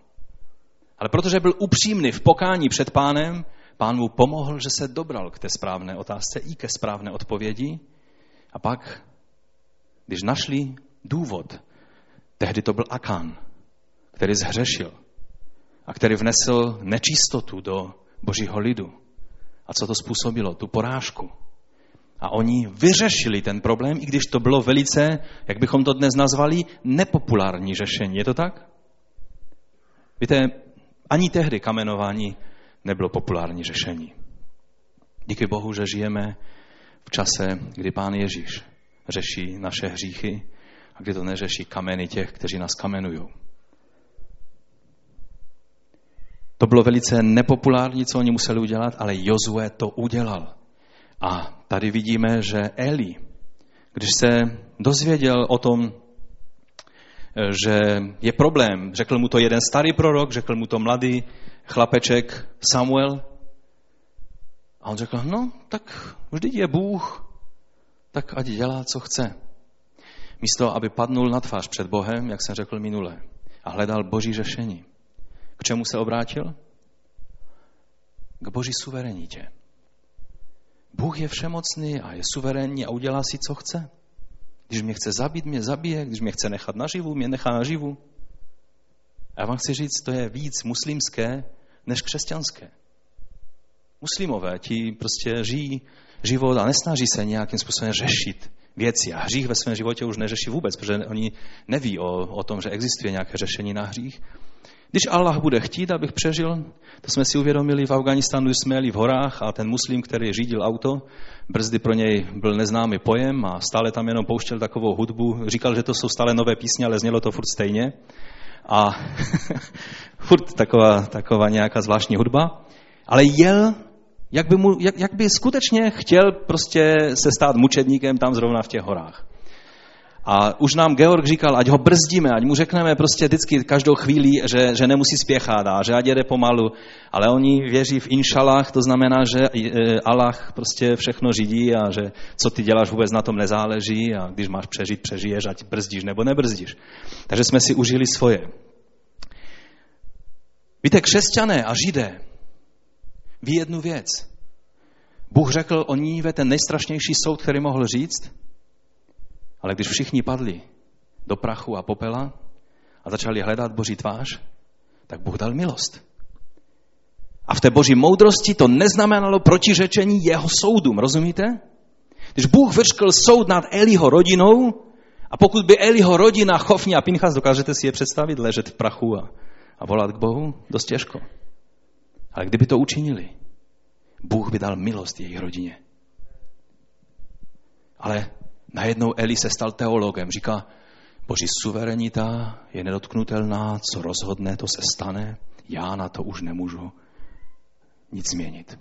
Speaker 1: Ale protože byl upřímný v pokání před pánem, pán mu pomohl, že se dobral k té správné otázce i ke správné odpovědi. A pak, když našli důvod, tehdy to byl Akán, který zhřešil a který vnesl nečistotu do božího lidu. A co to způsobilo? Tu porážku. A oni vyřešili ten problém, i když to bylo velice, jak bychom to dnes nazvali, nepopulární řešení. Je to tak? Víte, ani tehdy kamenování nebylo populární řešení. Díky Bohu, že žijeme v čase, kdy Pán Ježíš řeší naše hříchy a kdy to neřeší kameny těch, kteří nás kamenují. To bylo velice nepopulární, co oni museli udělat, ale Jozue to udělal. A tady vidíme, že Eli, když se dozvěděl o tom, že je problém, řekl mu to jeden starý prorok, řekl mu to mladý chlapeček Samuel, a on řekl, no, tak vždyť je Bůh, tak ať dělá, co chce. Místo, aby padnul na tvář před Bohem, jak jsem řekl minule, a hledal boží řešení. K čemu se obrátil? K boží suverenitě. Bůh je všemocný a je suverénní a udělá si, co chce. Když mě chce zabít, mě zabije. Když mě chce nechat naživu, mě nechá naživu. A já vám chci říct, to je víc muslimské než křesťanské. Muslimové, ti prostě žijí život a nesnaží se nějakým způsobem řešit věci. A hřích ve svém životě už neřeší vůbec, protože oni neví o, o tom, že existuje nějaké řešení na hřích. Když Allah bude chtít, abych přežil, to jsme si uvědomili v Afganistánu, jsme jeli v horách a ten muslim, který řídil auto, brzdy pro něj byl neznámý pojem a stále tam jenom pouštěl takovou hudbu. Říkal, že to jsou stále nové písně, ale znělo to furt stejně. A furt taková, taková nějaká zvláštní hudba. Ale jel, jak by, mu, jak, jak by skutečně chtěl prostě se stát mučedníkem tam zrovna v těch horách. A už nám Georg říkal, ať ho brzdíme, ať mu řekneme prostě vždycky každou chvíli, že, že nemusí spěchat a že ať jede pomalu. Ale oni věří v inšalách, to znamená, že e, Allah prostě všechno řídí a že co ty děláš vůbec na tom nezáleží a když máš přežít, přežiješ, ať brzdíš nebo nebrzdíš. Takže jsme si užili svoje. Víte, křesťané a židé ví jednu věc. Bůh řekl o Níve ten nejstrašnější soud, který mohl říct, ale když všichni padli do prachu a popela a začali hledat Boží tvář, tak Bůh dal milost. A v té boží moudrosti to neznamenalo protiřečení jeho soudům, rozumíte? Když Bůh vyřkl soud nad Eliho rodinou, a pokud by Eliho rodina, Chofni a Pinchas, dokážete si je představit, ležet v prachu a, a volat k Bohu? Dost těžko. Ale kdyby to učinili, Bůh by dal milost jejich rodině. Ale Najednou Eli se stal teologem. Říká, boží suverenita je nedotknutelná, co rozhodne, to se stane. Já na to už nemůžu nic změnit.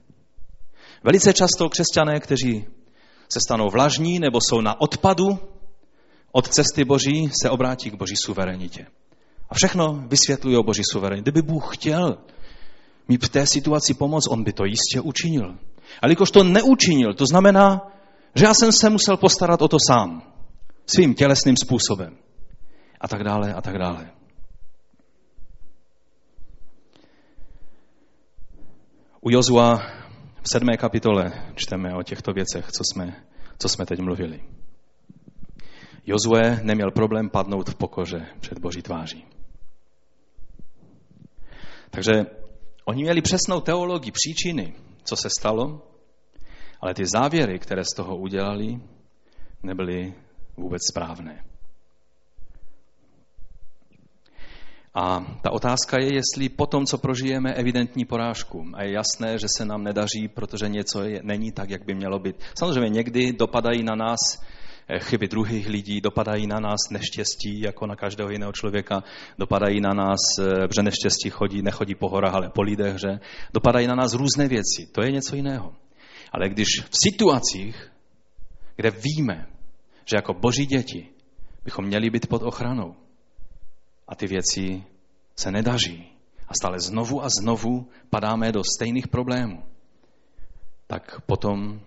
Speaker 1: Velice často křesťané, kteří se stanou vlažní nebo jsou na odpadu od cesty Boží, se obrátí k Boží suverenitě. A všechno vysvětlují o Boží suverenitě. Kdyby Bůh chtěl mi v té situaci pomoct, on by to jistě učinil. Ale jakož to neučinil, to znamená, že já jsem se musel postarat o to sám. Svým tělesným způsobem. A tak dále, a tak dále. U Jozua v sedmé kapitole čteme o těchto věcech, co jsme, co jsme teď mluvili. Jozue neměl problém padnout v pokoře před Boží tváří. Takže oni měli přesnou teologii příčiny, co se stalo, ale ty závěry, které z toho udělali, nebyly vůbec správné. A ta otázka je, jestli po tom, co prožijeme evidentní porážku, a je jasné, že se nám nedaří, protože něco je, není tak, jak by mělo být. Samozřejmě někdy dopadají na nás eh, chyby druhých lidí, dopadají na nás neštěstí, jako na každého jiného člověka, dopadají na nás, eh, že neštěstí chodí, nechodí po horách, ale po lidech, že dopadají na nás různé věci. To je něco jiného. Ale když v situacích, kde víme, že jako boží děti bychom měli být pod ochranou a ty věci se nedaří a stále znovu a znovu padáme do stejných problémů, tak potom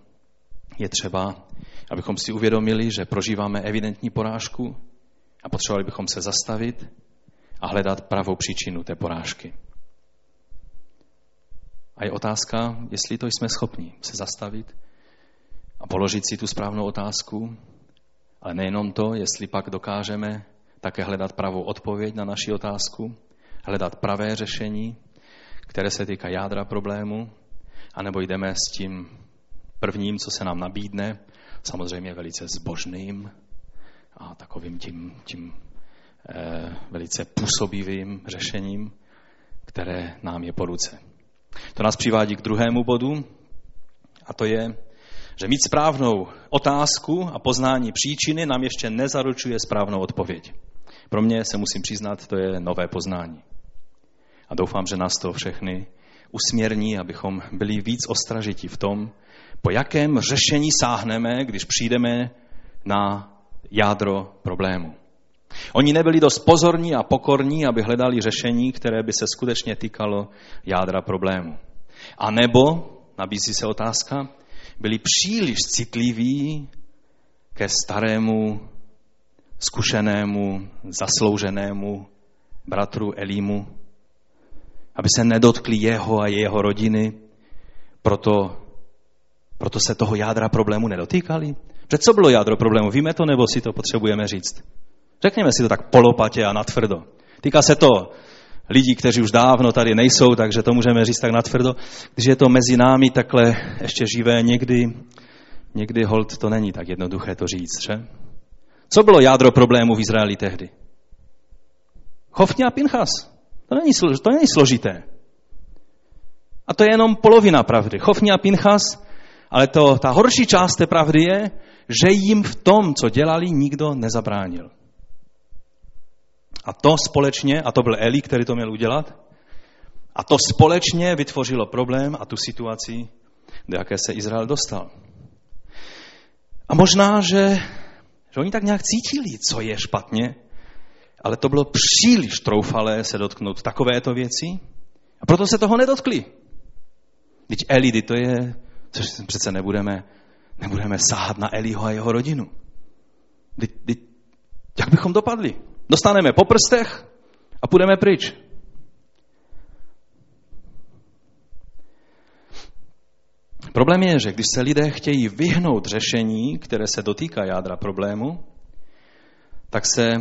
Speaker 1: je třeba, abychom si uvědomili, že prožíváme evidentní porážku a potřebovali bychom se zastavit a hledat pravou příčinu té porážky. A je otázka, jestli to jsme schopni se zastavit a položit si tu správnou otázku, ale nejenom to, jestli pak dokážeme také hledat pravou odpověď na naši otázku hledat pravé řešení, které se týká jádra problému, anebo jdeme s tím prvním, co se nám nabídne, samozřejmě velice zbožným a takovým tím, tím eh, velice působivým řešením, které nám je po ruce. To nás přivádí k druhému bodu, a to je, že mít správnou otázku a poznání příčiny nám ještě nezaručuje správnou odpověď. Pro mě se musím přiznat, to je nové poznání. A doufám, že nás to všechny usměrní, abychom byli víc ostražití v tom, po jakém řešení sáhneme, když přijdeme na jádro problému. Oni nebyli dost pozorní a pokorní, aby hledali řešení, které by se skutečně týkalo jádra problému. A nebo, nabízí se otázka, byli příliš citliví ke starému, zkušenému, zaslouženému bratru Elímu, aby se nedotkli jeho a jeho rodiny, proto, proto se toho jádra problému nedotýkali. Před co bylo jádro problému? Víme to, nebo si to potřebujeme říct? Řekněme si to tak polopatě a natvrdo. Týká se to lidí, kteří už dávno tady nejsou, takže to můžeme říct tak natvrdo. Když je to mezi námi takhle ještě živé, někdy, někdy hold to není tak jednoduché to říct, že? Co bylo jádro problému v Izraeli tehdy? Chofně a Pinchas. To není, to není složité. A to je jenom polovina pravdy. Chofně a Pinchas, ale to, ta horší část té pravdy je, že jim v tom, co dělali, nikdo nezabránil. A to společně, a to byl Eli, který to měl udělat, a to společně vytvořilo problém a tu situaci, do jaké se Izrael dostal. A možná, že, že oni tak nějak cítili, co je špatně, ale to bylo příliš troufalé se dotknout takovéto věci a proto se toho nedotkli. Teď Elidy, to je, což přece nebudeme, nebudeme sáhat na Eliho a jeho rodinu. Teď, teď, jak bychom dopadli? Dostaneme po prstech a půjdeme pryč. Problém je, že když se lidé chtějí vyhnout řešení, které se dotýká jádra problému, tak se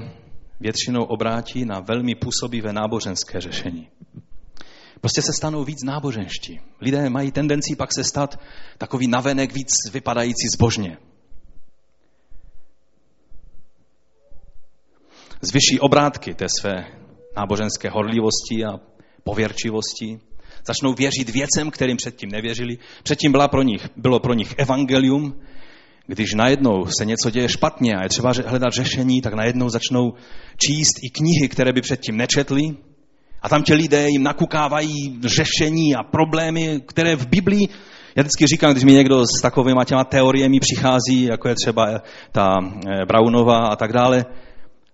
Speaker 1: většinou obrátí na velmi působivé náboženské řešení. Prostě se stanou víc náboženští. Lidé mají tendenci pak se stát takový navenek víc vypadající zbožně. Zvyší obrátky té své náboženské horlivosti a pověrčivosti. Začnou věřit věcem, kterým předtím nevěřili. Předtím byla pro nich, bylo pro nich evangelium. Když najednou se něco děje špatně a je třeba hledat řešení, tak najednou začnou číst i knihy, které by předtím nečetli. A tam ti lidé jim nakukávají řešení a problémy, které v Biblii já vždycky říkám, když mi někdo s takovými těma teoriemi přichází, jako je třeba ta eh, Braunová a tak dále,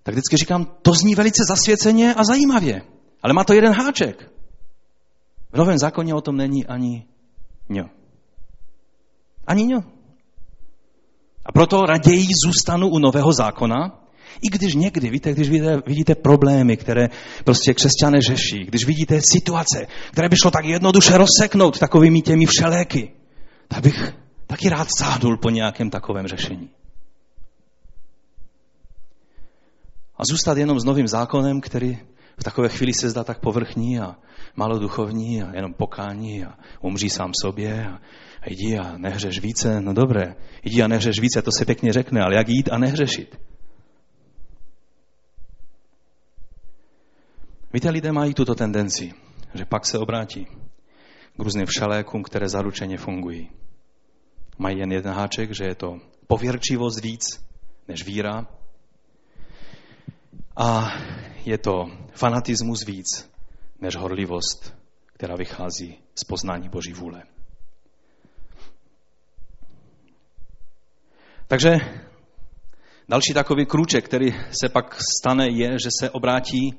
Speaker 1: tak vždycky říkám, to zní velice zasvěceně a zajímavě. Ale má to jeden háček. V Novém zákoně o tom není ani ňo. Ani ňo. A proto raději zůstanu u Nového zákona, i když někdy, víte, když vidíte, vidíte problémy, které prostě křesťané řeší, když vidíte situace, které by šlo tak jednoduše rozseknout takovými těmi všeléky, tak bych taky rád sáhnul po nějakém takovém řešení. A zůstat jenom s novým zákonem, který v takové chvíli se zdá tak povrchní a málo duchovní a jenom pokání a umří sám sobě a, jdi a nehřeš více. No dobré, jdi a nehřeš více, to se pěkně řekne, ale jak jít a nehřešit? Víte, lidé mají tuto tendenci, že pak se obrátí k různým všelékům, které zaručeně fungují. Mají jen jeden háček, že je to pověrčivost víc než víra, a je to fanatismus víc než horlivost, která vychází z poznání Boží vůle. Takže další takový krůček, který se pak stane, je, že se obrátí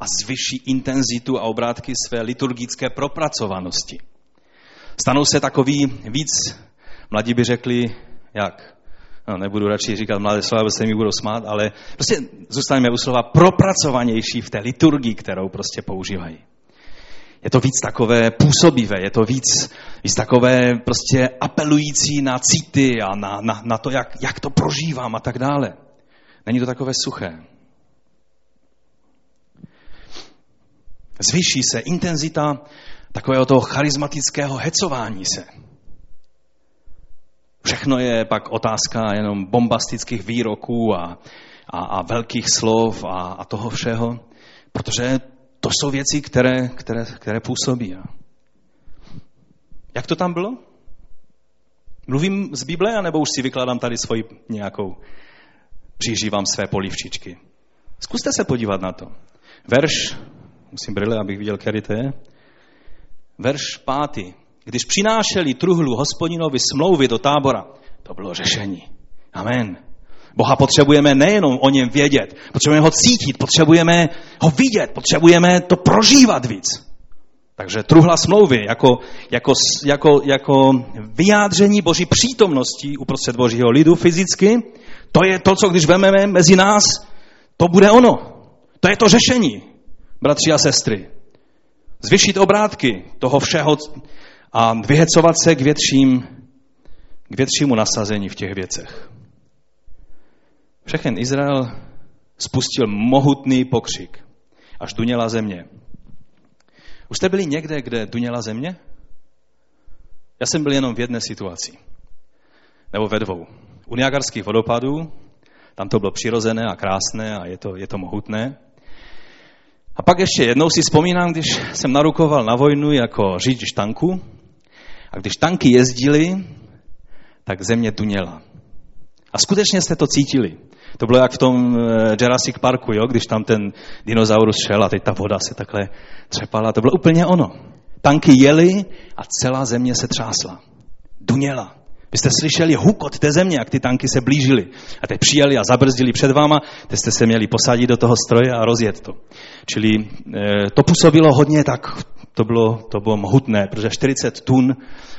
Speaker 1: a zvyší intenzitu a obrátky své liturgické propracovanosti. Stanou se takový víc, mladí by řekli, jak no, nebudu radši říkat mladé slova, se mi budou smát, ale prostě zůstaneme u slova propracovanější v té liturgii, kterou prostě používají. Je to víc takové působivé, je to víc, víc takové prostě apelující na cíty a na, na, na to, jak, jak to prožívám a tak dále. Není to takové suché. Zvyší se intenzita takového toho charismatického hecování se. Všechno je pak otázka jenom bombastických výroků a, a, a velkých slov a, a toho všeho, protože to jsou věci, které, které, které působí. Jak to tam bylo? Mluvím z Bible, anebo už si vykládám tady svoji nějakou, přižívám své polivčičky. Zkuste se podívat na to. Verš, musím brýle, abych viděl, který to je. Verš pátý. Když přinášeli truhlu hospodinovi smlouvy do tábora, to bylo řešení. Amen. Boha potřebujeme nejenom o něm vědět, potřebujeme ho cítit, potřebujeme ho vidět, potřebujeme to prožívat víc. Takže truhla smlouvy jako, jako, jako, jako vyjádření boží přítomnosti uprostřed božího lidu fyzicky, to je to, co když vememe mezi nás, to bude ono. To je to řešení, bratři a sestry. Zvyšit obrátky toho všeho a vyhecovat se k větším, k většímu nasazení v těch věcech. Všechen Izrael spustil mohutný pokřik, až duněla země. Už jste byli někde, kde duněla země? Já jsem byl jenom v jedné situaci. Nebo ve dvou. U Niagarských vodopadů, tam to bylo přirozené a krásné a je to, je to mohutné. A pak ještě jednou si vzpomínám, když jsem narukoval na vojnu jako řidič tanku a když tanky jezdily, tak země tuněla. A skutečně jste to cítili. To bylo jak v tom eh, Jurassic Parku, jo? když tam ten dinosaurus šel a teď ta voda se takhle třepala. To bylo úplně ono. Tanky jeli a celá země se třásla. Duněla. Vy jste slyšeli hukot té země, jak ty tanky se blížily. A teď přijeli a zabrzdili před váma, teď jste se měli posadit do toho stroje a rozjet to. Čili e, to působilo hodně tak, to bylo, to bylo mohutné, protože 40 tun,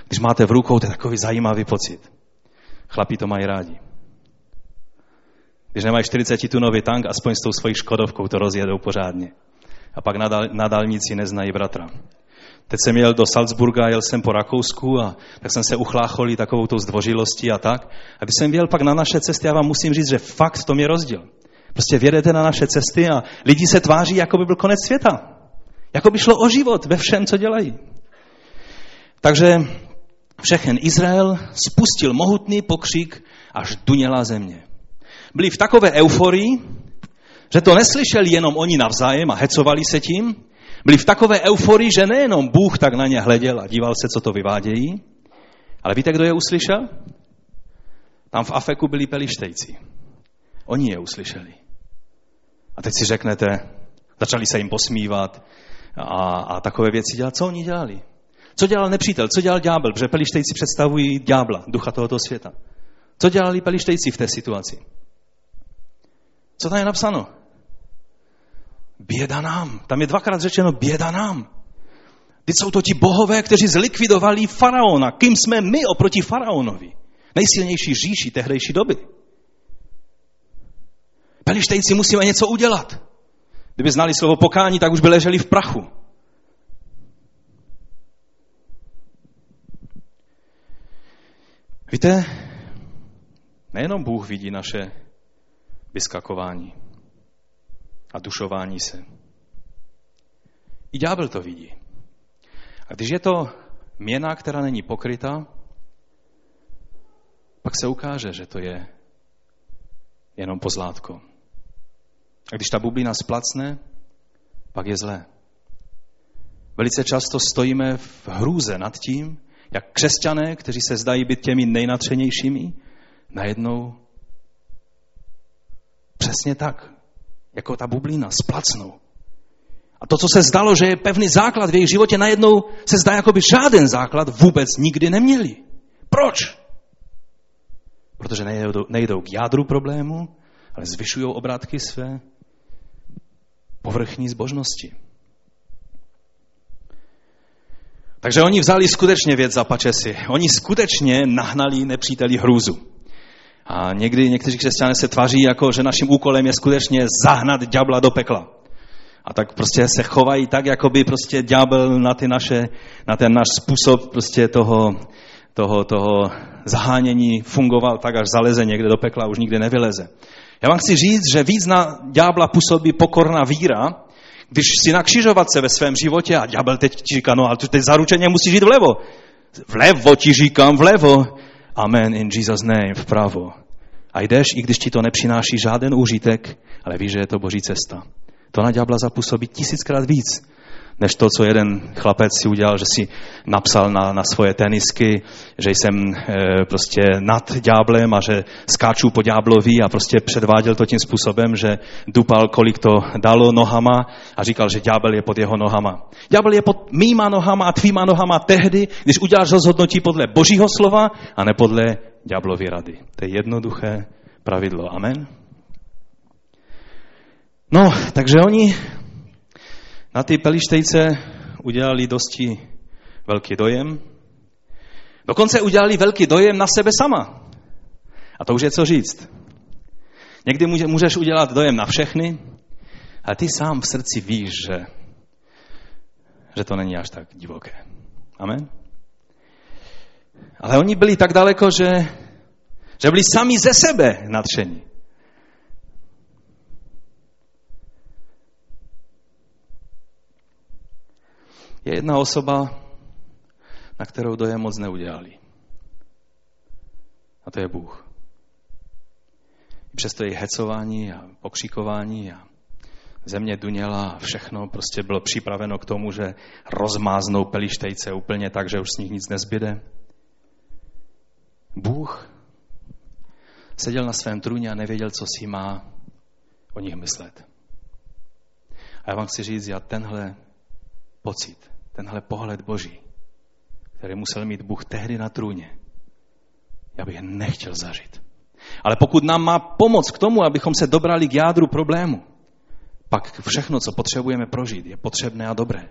Speaker 1: když máte v rukou, to je takový zajímavý pocit. Chlapí to mají rádi. Když nemají 40 tunový tank, aspoň s tou svojí škodovkou to rozjedou pořádně. A pak na, dal, na dálnici neznají bratra. Teď jsem jel do Salzburga, jel jsem po Rakousku a tak jsem se uchlácholil takovou tou zdvořilostí a tak. A když jsem jel pak na naše cesty, já vám musím říct, že fakt v tom je rozdíl. Prostě vědete na naše cesty a lidi se tváří, jako by byl konec světa. Jako by šlo o život ve všem, co dělají. Takže všechen Izrael spustil mohutný pokřik, až duněla země byli v takové euforii, že to neslyšeli jenom oni navzájem a hecovali se tím, byli v takové euforii, že nejenom Bůh tak na ně hleděl a díval se, co to vyvádějí, ale víte, kdo je uslyšel? Tam v Afeku byli pelištejci. Oni je uslyšeli. A teď si řeknete, začali se jim posmívat a, a takové věci dělat. Co oni dělali? Co dělal nepřítel? Co dělal ďábel? Protože pelištejci představují ďábla, ducha tohoto světa. Co dělali pelištejci v té situaci? Co tam je napsáno? Běda nám. Tam je dvakrát řečeno běda nám. Teď jsou to ti bohové, kteří zlikvidovali faraona. Kým jsme my oproti faraonovi? Nejsilnější říši tehdejší doby. Pelištejci musíme něco udělat. Kdyby znali slovo pokání, tak už by leželi v prachu. Víte, nejenom Bůh vidí naše vyskakování a dušování se. I ďábel to vidí. A když je to měna, která není pokryta, pak se ukáže, že to je jenom pozlátko. A když ta bublina splacne, pak je zlé. Velice často stojíme v hrůze nad tím, jak křesťané, kteří se zdají být těmi nejnatřenějšími, najednou Přesně tak, jako ta bublina, splacnou. A to, co se zdalo, že je pevný základ v jejich životě, najednou se zdá, jako by žádný základ vůbec nikdy neměli. Proč? Protože nejdou, nejdou k jádru problému, ale zvyšují obrátky své povrchní zbožnosti. Takže oni vzali skutečně věc za pačesy. Oni skutečně nahnali nepříteli hrůzu. A někdy někteří křesťané se tváří jako, že naším úkolem je skutečně zahnat ďábla do pekla. A tak prostě se chovají tak, jako by prostě ďábel na, ty naše, na ten náš způsob prostě toho, toho, toho zahánění fungoval tak, až zaleze někde do pekla a už nikdy nevyleze. Já vám chci říct, že víc na ďábla působí pokorná víra, Když si na křižovatce ve svém životě a ďábel teď ti říká, no ale teď zaručeně musíš jít vlevo. Vlevo ti říkám, vlevo. Amen, in Jesus name, vpravo. A jdeš, i když ti to nepřináší žádný užitek, ale víš, že je to boží cesta. To na ďábla zapůsobí tisíckrát víc, než to, co jeden chlapec si udělal, že si napsal na, na svoje tenisky, že jsem e, prostě nad ďáblem a že skáču po ďáblovi a prostě předváděl to tím způsobem, že dupal, kolik to dalo nohama a říkal, že ďábel je pod jeho nohama. Ďábel je pod mýma nohama a tvýma nohama tehdy, když uděláš rozhodnutí podle božího slova a ne podle ďáblovy rady. To je jednoduché pravidlo. Amen. No, takže oni na ty pelištejce udělali dosti velký dojem. Dokonce udělali velký dojem na sebe sama. A to už je co říct. Někdy můžeš udělat dojem na všechny, ale ty sám v srdci víš, že, že to není až tak divoké. Amen? Ale oni byli tak daleko, že, že byli sami ze sebe nadšení. Je jedna osoba, na kterou dojem moc neudělali. A to je Bůh. Přesto je hecování a pokřikování a země duněla a všechno prostě bylo připraveno k tomu, že rozmáznou pelištejce úplně tak, že už z nich nic nezbyde. Bůh seděl na svém trůně a nevěděl, co si má o nich myslet. A já vám chci říct, já tenhle pocit tenhle pohled Boží, který musel mít Bůh tehdy na trůně, já bych nechtěl zažít. Ale pokud nám má pomoc k tomu, abychom se dobrali k jádru problému, pak všechno, co potřebujeme prožít, je potřebné a dobré.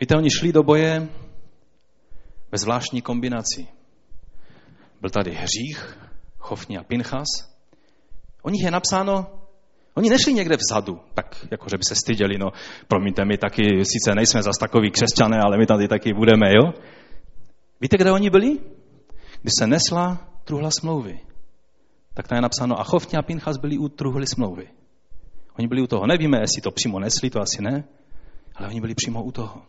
Speaker 1: Víte, oni šli do boje ve zvláštní kombinaci. Byl tady hřích, Chofni a Pinchas. O nich je napsáno, Oni nešli někde vzadu, tak jako, že by se styděli, no promiňte, my taky sice nejsme zas takový křesťané, ale my tady taky budeme, jo? Víte, kde oni byli? Když se nesla truhla smlouvy, tak tam je napsáno, a Chofně a Pinchas byli u truhly smlouvy. Oni byli u toho. Nevíme, jestli to přímo nesli, to asi ne, ale oni byli přímo u toho.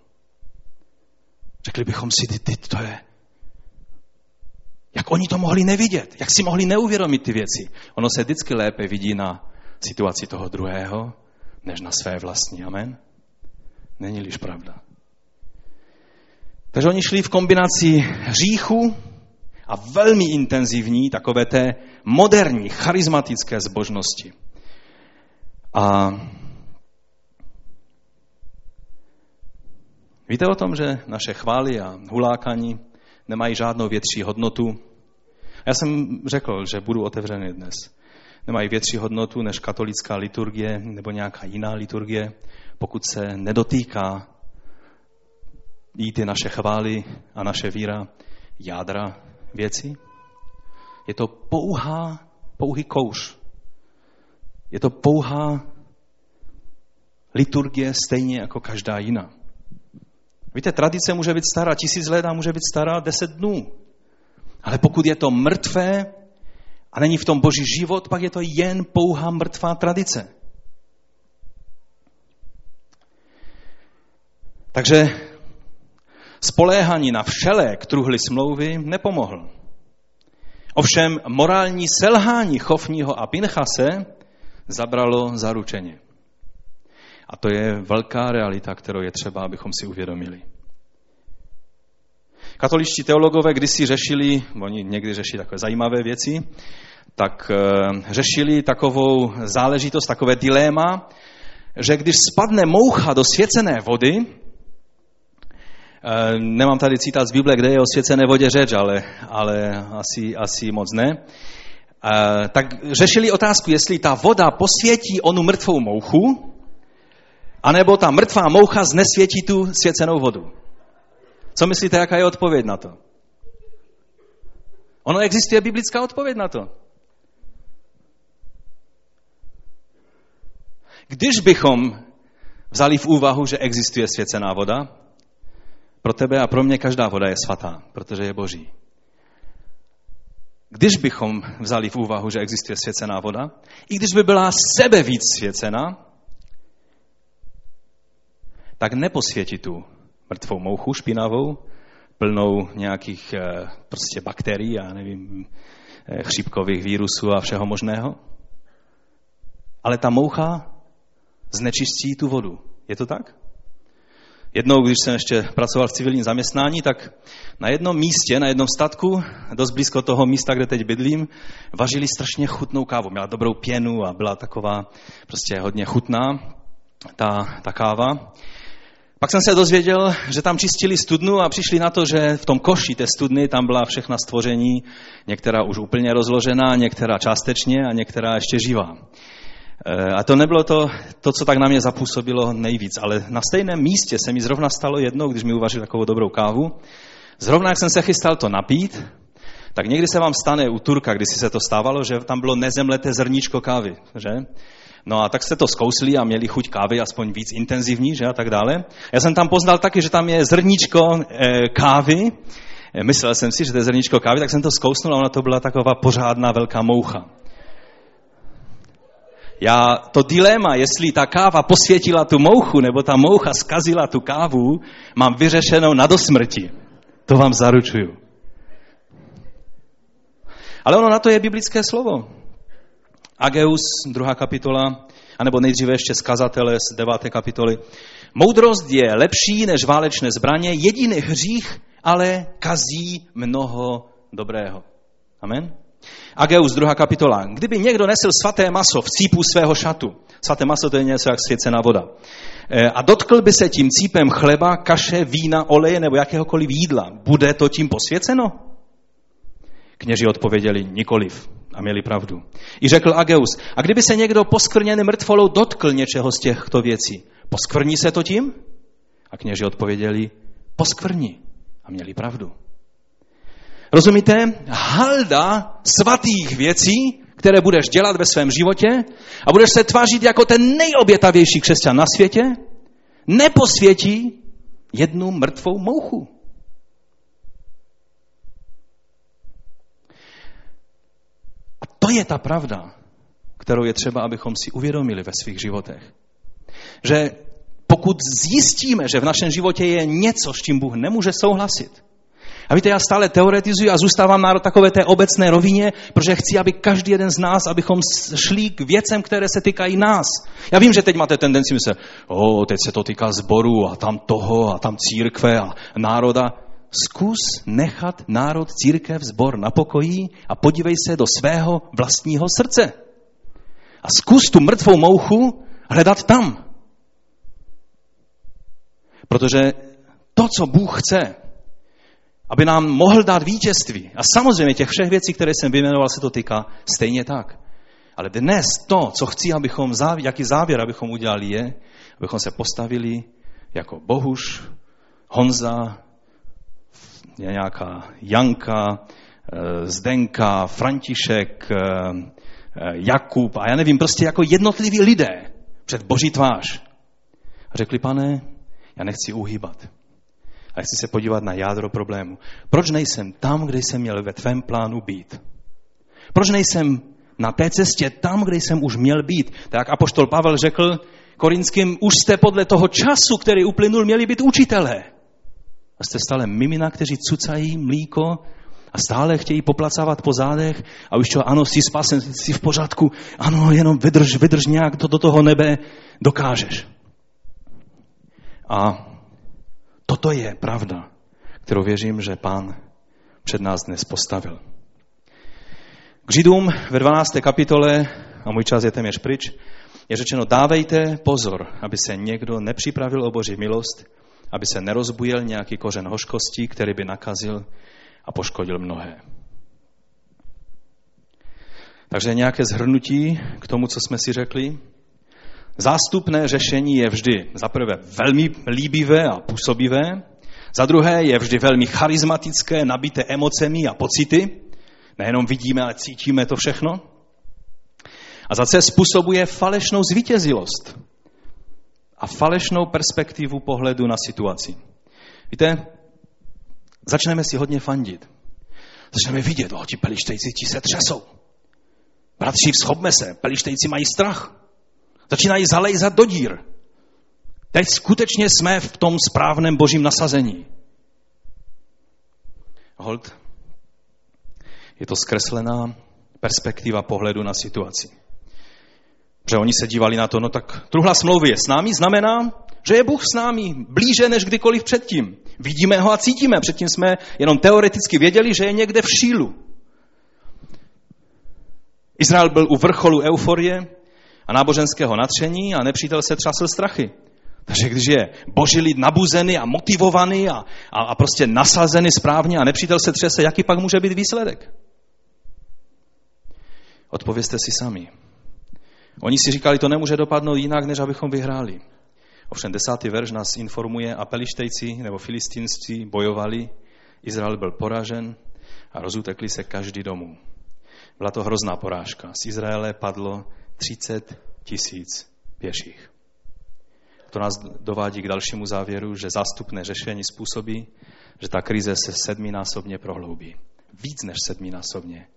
Speaker 1: Řekli bychom si, ty, ty, to je, jak oni to mohli nevidět, jak si mohli neuvědomit ty věci. Ono se vždycky lépe vidí na situaci toho druhého, než na své vlastní. Amen? Není-liž pravda. Takže oni šli v kombinaci hříchu a velmi intenzivní, takové té moderní, charismatické zbožnosti. A víte o tom, že naše chvály a hulákání nemají žádnou větší hodnotu? Já jsem řekl, že budu otevřený dnes nemají větší hodnotu než katolická liturgie nebo nějaká jiná liturgie, pokud se nedotýká jí ty naše chvály a naše víra jádra věci. Je to pouhá, pouhý kouř. Je to pouhá liturgie stejně jako každá jiná. Víte, tradice může být stará tisíc let a může být stará deset dnů. Ale pokud je to mrtvé, a není v tom boží život, pak je to jen pouhá mrtvá tradice. Takže spoléhání na všelek truhly smlouvy nepomohl. Ovšem morální selhání Chofního a Pinchase zabralo zaručeně. A to je velká realita, kterou je třeba, abychom si uvědomili. Katoličtí teologové kdysi řešili, oni někdy řeší takové zajímavé věci, tak eh, řešili takovou záležitost, takové dilema, že když spadne moucha do svěcené vody, eh, nemám tady citát z Bible, kde je o svěcené vodě řeč, ale, ale asi, asi moc ne, eh, tak řešili otázku, jestli ta voda posvětí onu mrtvou mouchu, anebo ta mrtvá moucha znesvětí tu svěcenou vodu. Co myslíte, jaká je odpověď na to? Ono existuje biblická odpověď na to. Když bychom vzali v úvahu, že existuje svěcená voda, pro tebe a pro mě každá voda je svatá, protože je boží. když bychom vzali v úvahu, že existuje svěcená voda, i když by byla sebe víc svěcená, tak neposvětí tu mrtvou mouchu špinavou, plnou nějakých eh, prostě bakterií, já nevím, eh, chřipkových vírusů a všeho možného. Ale ta moucha znečistí tu vodu. Je to tak? Jednou, když jsem ještě pracoval v civilním zaměstnání, tak na jednom místě, na jednom statku, dost blízko toho místa, kde teď bydlím, vařili strašně chutnou kávu. Měla dobrou pěnu a byla taková prostě hodně chutná ta, ta káva. Pak jsem se dozvěděl, že tam čistili studnu a přišli na to, že v tom koši té studny tam byla všechna stvoření, některá už úplně rozložená, některá částečně a některá ještě živá. E, a to nebylo to, to, co tak na mě zapůsobilo nejvíc, ale na stejném místě se mi zrovna stalo jednou, když mi uvařil takovou dobrou kávu. Zrovna jak jsem se chystal to napít, tak někdy se vám stane u Turka, když se to stávalo, že tam bylo nezemleté zrníčko kávy, že? No a tak jste to zkousli a měli chuť kávy aspoň víc intenzivní, že a tak dále. Já jsem tam poznal taky, že tam je zrníčko e, kávy. E, myslel jsem si, že to je zrníčko kávy, tak jsem to zkousnul a ona to byla taková pořádná velká moucha. Já to dilema, jestli ta káva posvětila tu mouchu, nebo ta moucha skazila tu kávu, mám vyřešenou na dosmrti. To vám zaručuju. Ale ono na to je biblické slovo. Ageus, druhá kapitola, anebo nejdříve ještě skazatele z deváté kapitoly. Moudrost je lepší než válečné zbraně, jediný hřích ale kazí mnoho dobrého. Amen? Ageus, druhá kapitola. Kdyby někdo nesl svaté maso v cípu svého šatu, svaté maso to je něco jak svěcená voda, e, a dotkl by se tím cípem chleba, kaše, vína, oleje nebo jakéhokoliv jídla, bude to tím posvěceno? Kněži odpověděli nikoliv a měli pravdu. I řekl Ageus, a kdyby se někdo poskvrněný mrtvolou dotkl něčeho z těchto věcí, poskvrní se to tím? A kněži odpověděli, poskvrní a měli pravdu. Rozumíte? Halda svatých věcí, které budeš dělat ve svém životě a budeš se tvářit jako ten nejobětavější křesťan na světě, neposvětí jednu mrtvou mouchu. To je ta pravda, kterou je třeba, abychom si uvědomili ve svých životech. Že pokud zjistíme, že v našem životě je něco, s čím Bůh nemůže souhlasit, a víte, já stále teoretizuji a zůstávám na takové té obecné rovině, protože chci, aby každý jeden z nás, abychom šli k věcem, které se týkají nás. Já vím, že teď máte tendenci myslet, o, teď se to týká zboru a tam toho a tam církve a národa. Zkus nechat národ, církev, zbor na pokoji a podívej se do svého vlastního srdce. A zkus tu mrtvou mouchu hledat tam. Protože to, co Bůh chce, aby nám mohl dát vítězství, a samozřejmě těch všech věcí, které jsem vyjmenoval, se to týká stejně tak. Ale dnes to, co chci, abychom, jaký závěr abychom udělali, je, abychom se postavili jako Bohuš, Honza, nějaká Janka, eh, Zdenka, František, eh, eh, Jakub a já nevím, prostě jako jednotliví lidé před boží tvář. A řekli, pane, já nechci uhýbat. A chci se podívat na jádro problému. Proč nejsem tam, kde jsem měl ve tvém plánu být? Proč nejsem na té cestě tam, kde jsem už měl být? Tak apoštol Pavel řekl korinským, už jste podle toho času, který uplynul, měli být učitelé. A jste stále mimina, kteří cucají mlíko a stále chtějí poplacávat po zádech a už čo, ano, jsi spasen, jsi v pořádku, ano, jenom vydrž, vydrž nějak to do toho nebe, dokážeš. A toto je pravda, kterou věřím, že pán před nás dnes postavil. K Židům ve 12. kapitole, a můj čas je téměř pryč, je řečeno, dávejte pozor, aby se někdo nepřipravil o Boží milost, aby se nerozbujel nějaký kořen hořkosti, který by nakazil a poškodil mnohé. Takže nějaké zhrnutí k tomu, co jsme si řekli. Zástupné řešení je vždy za prvé velmi líbivé a působivé, za druhé je vždy velmi charismatické, nabité emocemi a pocity. Nejenom vidíme, ale cítíme to všechno. A za způsobuje falešnou zvítězilost a falešnou perspektivu pohledu na situaci. Víte, začneme si hodně fandit. Začneme vidět, o, ti pelištejci ti se třesou. Bratři, schopme se, pelištejci mají strach. Začínají zalejzat do dír. Teď skutečně jsme v tom správném božím nasazení. Hold, je to zkreslená perspektiva pohledu na situaci. Protože oni se dívali na to, no tak truhla smlouvy je s námi, znamená, že je Bůh s námi blíže než kdykoliv předtím. Vidíme ho a cítíme. Předtím jsme jenom teoreticky věděli, že je někde v šílu. Izrael byl u vrcholu euforie a náboženského natření a nepřítel se třasl strachy. Takže když je boží lid nabuzený a motivovaný a, a, a prostě nasazený správně a nepřítel se třese, jaký pak může být výsledek? Odpovězte si sami. Oni si říkali, to nemůže dopadnout jinak, než abychom vyhráli. Ovšem desátý verš nás informuje, a pelištejci nebo filistinci bojovali, Izrael byl poražen a rozutekli se každý domů. Byla to hrozná porážka. Z Izraele padlo 30 tisíc pěších. To nás dovádí k dalšímu závěru, že zástupné řešení způsobí, že ta krize se sedminásobně prohloubí. Víc než sedminásobně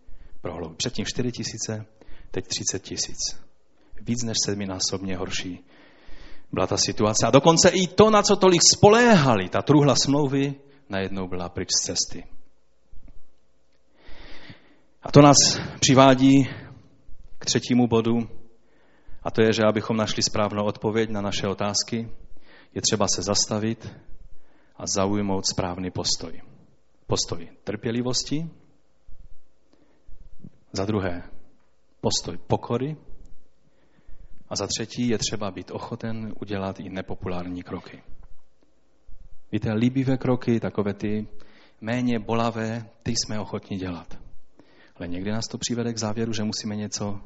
Speaker 1: prohloubí. Předtím 4 tisíce, teď 30 tisíc. Víc než sedminásobně horší byla ta situace. A dokonce i to, na co tolik spoléhali, ta truhla smlouvy, najednou byla pryč z cesty. A to nás přivádí k třetímu bodu, a to je, že abychom našli správnou odpověď na naše otázky, je třeba se zastavit a zaujmout správný postoj. Postoj trpělivosti, za druhé postoj pokory a za třetí je třeba být ochoten udělat i nepopulární kroky. Víte, líbivé kroky, takové ty méně bolavé, ty jsme ochotni dělat. Ale někdy nás to přivede k závěru, že musíme něco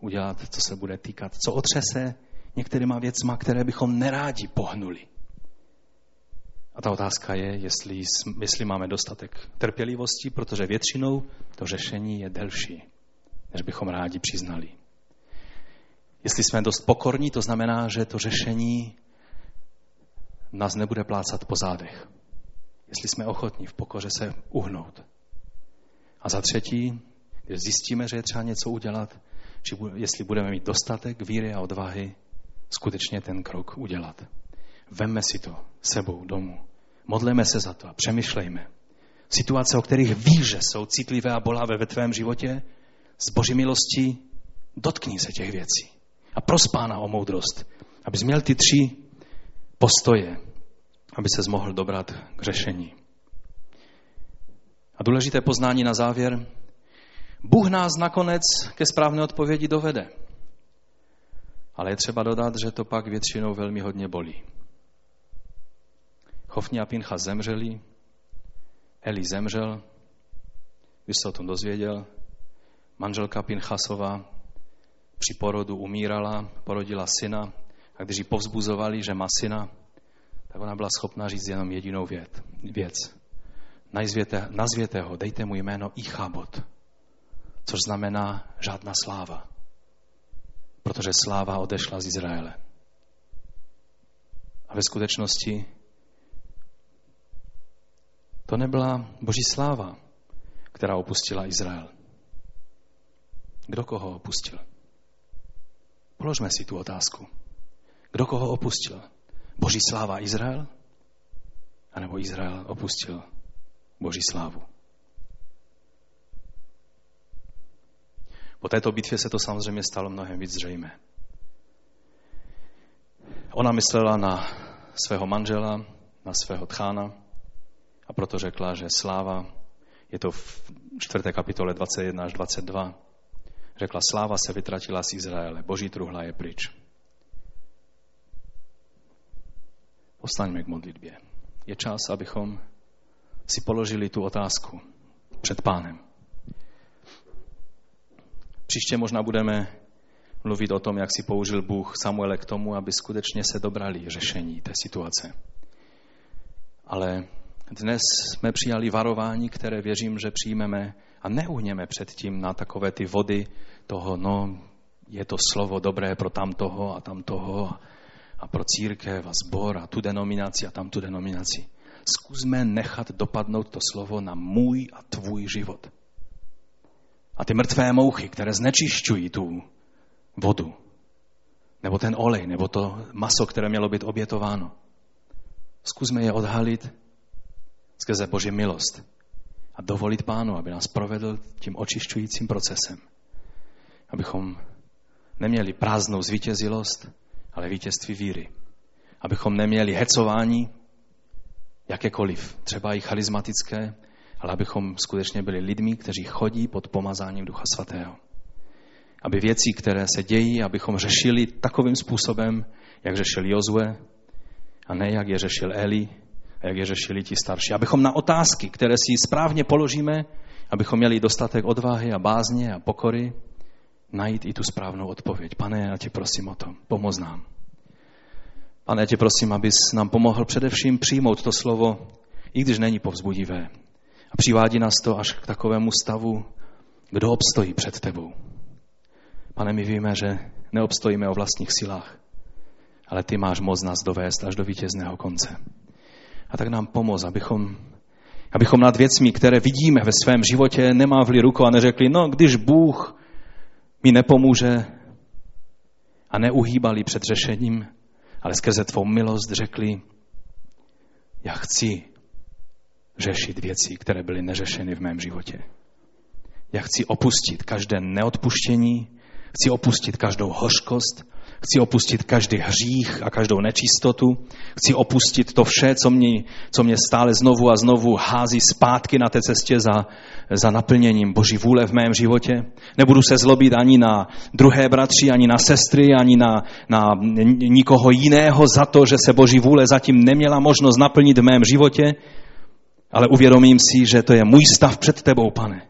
Speaker 1: udělat, co se bude týkat, co otřese některýma věcma, které bychom nerádi pohnuli. A ta otázka je, jestli, jestli máme dostatek trpělivosti, protože většinou to řešení je delší, než bychom rádi přiznali. Jestli jsme dost pokorní, to znamená, že to řešení nás nebude plácat po zádech. Jestli jsme ochotní v pokoře se uhnout. A za třetí, když zjistíme, že je třeba něco udělat, či jestli budeme mít dostatek víry a odvahy skutečně ten krok udělat. Vemme si to sebou domů. Modleme se za to a přemýšlejme. Situace, o kterých víš, že jsou citlivé a bolavé ve tvém životě, z boží milosti dotkni se těch věcí. A pros pána o moudrost, abys měl ty tři postoje, aby se mohl dobrat k řešení. A důležité poznání na závěr, Bůh nás nakonec ke správné odpovědi dovede. Ale je třeba dodat, že to pak většinou velmi hodně bolí. Chofni a Pincha zemřeli, Eli zemřel, když se o tom dozvěděl, manželka Pinchasova při porodu umírala, porodila syna a když ji povzbuzovali, že má syna, tak ona byla schopná říct jenom jedinou věc. Nazvěte, nazvěte ho, dejte mu jméno Ichabod, což znamená žádná sláva, protože sláva odešla z Izraele. A ve skutečnosti to nebyla boží sláva, která opustila Izrael. Kdo koho opustil? Položme si tu otázku. Kdo koho opustil? Boží sláva Izrael? A nebo Izrael opustil Boží slávu? Po této bitvě se to samozřejmě stalo mnohem víc zřejmé. Ona myslela na svého manžela, na svého tchána a proto řekla, že sláva, je to v 4. kapitole 21 až 22, řekla, sláva se vytratila z Izraele, boží truhla je pryč. Ostaňme k modlitbě. Je čas, abychom si položili tu otázku před pánem. Příště možná budeme mluvit o tom, jak si použil Bůh Samuele k tomu, aby skutečně se dobrali řešení té situace. Ale dnes jsme přijali varování, které věřím, že přijmeme a neuhněme předtím na takové ty vody toho, no, je to slovo dobré pro tamtoho a tamtoho a pro církev a zbor a tu denominaci a tam tu denominaci. Zkusme nechat dopadnout to slovo na můj a tvůj život. A ty mrtvé mouchy, které znečišťují tu vodu, nebo ten olej, nebo to maso, které mělo být obětováno. Zkusme je odhalit skrze Boží milost a dovolit Pánu, aby nás provedl tím očišťujícím procesem. Abychom neměli prázdnou zvítězilost, ale vítězství víry. Abychom neměli hecování, jakékoliv, třeba i charismatické, ale abychom skutečně byli lidmi, kteří chodí pod pomazáním Ducha Svatého. Aby věci, které se dějí, abychom řešili takovým způsobem, jak řešil Jozue, a ne jak je řešil Eli, jak je řešili ti starší. Abychom na otázky, které si správně položíme, abychom měli dostatek odvahy a bázně a pokory, najít i tu správnou odpověď. Pane, já tě prosím o to, pomoz nám. Pane, já tě prosím, abys nám pomohl především přijmout to slovo, i když není povzbudivé. A přivádí nás to až k takovému stavu, kdo obstojí před tebou. Pane, my víme, že neobstojíme o vlastních silách, ale ty máš moc nás dovést až do vítězného konce. A tak nám pomoz, abychom, abychom nad věcmi, které vidíme ve svém životě, nemávli ruku a neřekli, no když Bůh mi nepomůže a neuhýbali před řešením, ale skrze tvou milost řekli, já chci řešit věci, které byly neřešeny v mém životě. Já chci opustit každé neodpuštění, chci opustit každou hořkost, Chci opustit každý hřích a každou nečistotu. Chci opustit to vše, co mě, co mě stále znovu a znovu hází zpátky na té cestě za, za naplněním Boží vůle v mém životě. Nebudu se zlobit ani na druhé bratři, ani na sestry, ani na, na nikoho jiného za to, že se Boží vůle zatím neměla možnost naplnit v mém životě, ale uvědomím si, že to je můj stav před tebou, pane,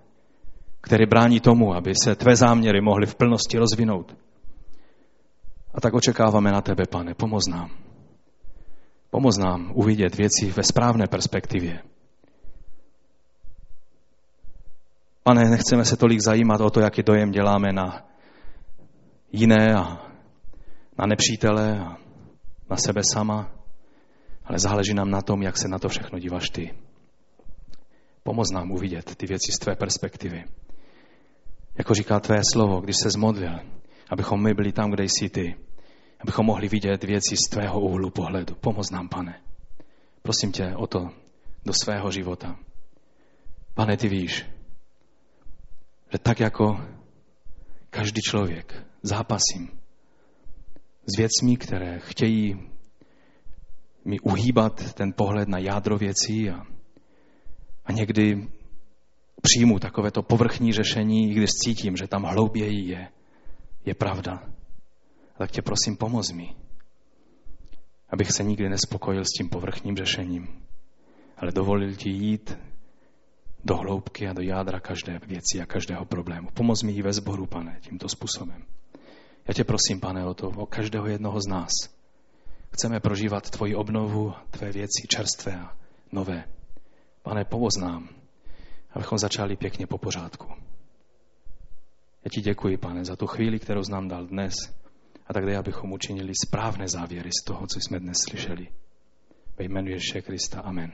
Speaker 1: který brání tomu, aby se tvé záměry mohly v plnosti rozvinout. A tak očekáváme na tebe, pane, pomoz nám. Pomoz nám uvidět věci ve správné perspektivě. Pane, nechceme se tolik zajímat o to, jaký dojem děláme na jiné a na nepřítele a na sebe sama, ale záleží nám na tom, jak se na to všechno díváš ty. Pomoz nám uvidět ty věci z tvé perspektivy. Jako říká tvé slovo, když se zmodlil, abychom my byli tam, kde jsi ty. Abychom mohli vidět věci z tvého úhlu pohledu. Pomoz nám, pane. Prosím tě o to do svého života. Pane, ty víš, že tak jako každý člověk zápasím s věcmi, které chtějí mi uhýbat ten pohled na jádro věcí a, a někdy přijmu takovéto povrchní řešení, i když cítím, že tam hlouběji je je pravda. Tak tě prosím, pomoz mi, abych se nikdy nespokojil s tím povrchním řešením, ale dovolil ti jít do hloubky a do jádra každé věci a každého problému. Pomoz mi i ve sboru, pane, tímto způsobem. Já tě prosím, pane, o to, o každého jednoho z nás. Chceme prožívat tvoji obnovu, tvé věci čerstvé a nové. Pane, pomoz nám, abychom začali pěkně po pořádku. Já ti děkuji, pane, za tu chvíli, kterou jsi nám dal dnes a tak dej, abychom učinili správné závěry z toho, co jsme dnes slyšeli. Ve jménu Ježíše Krista. Amen.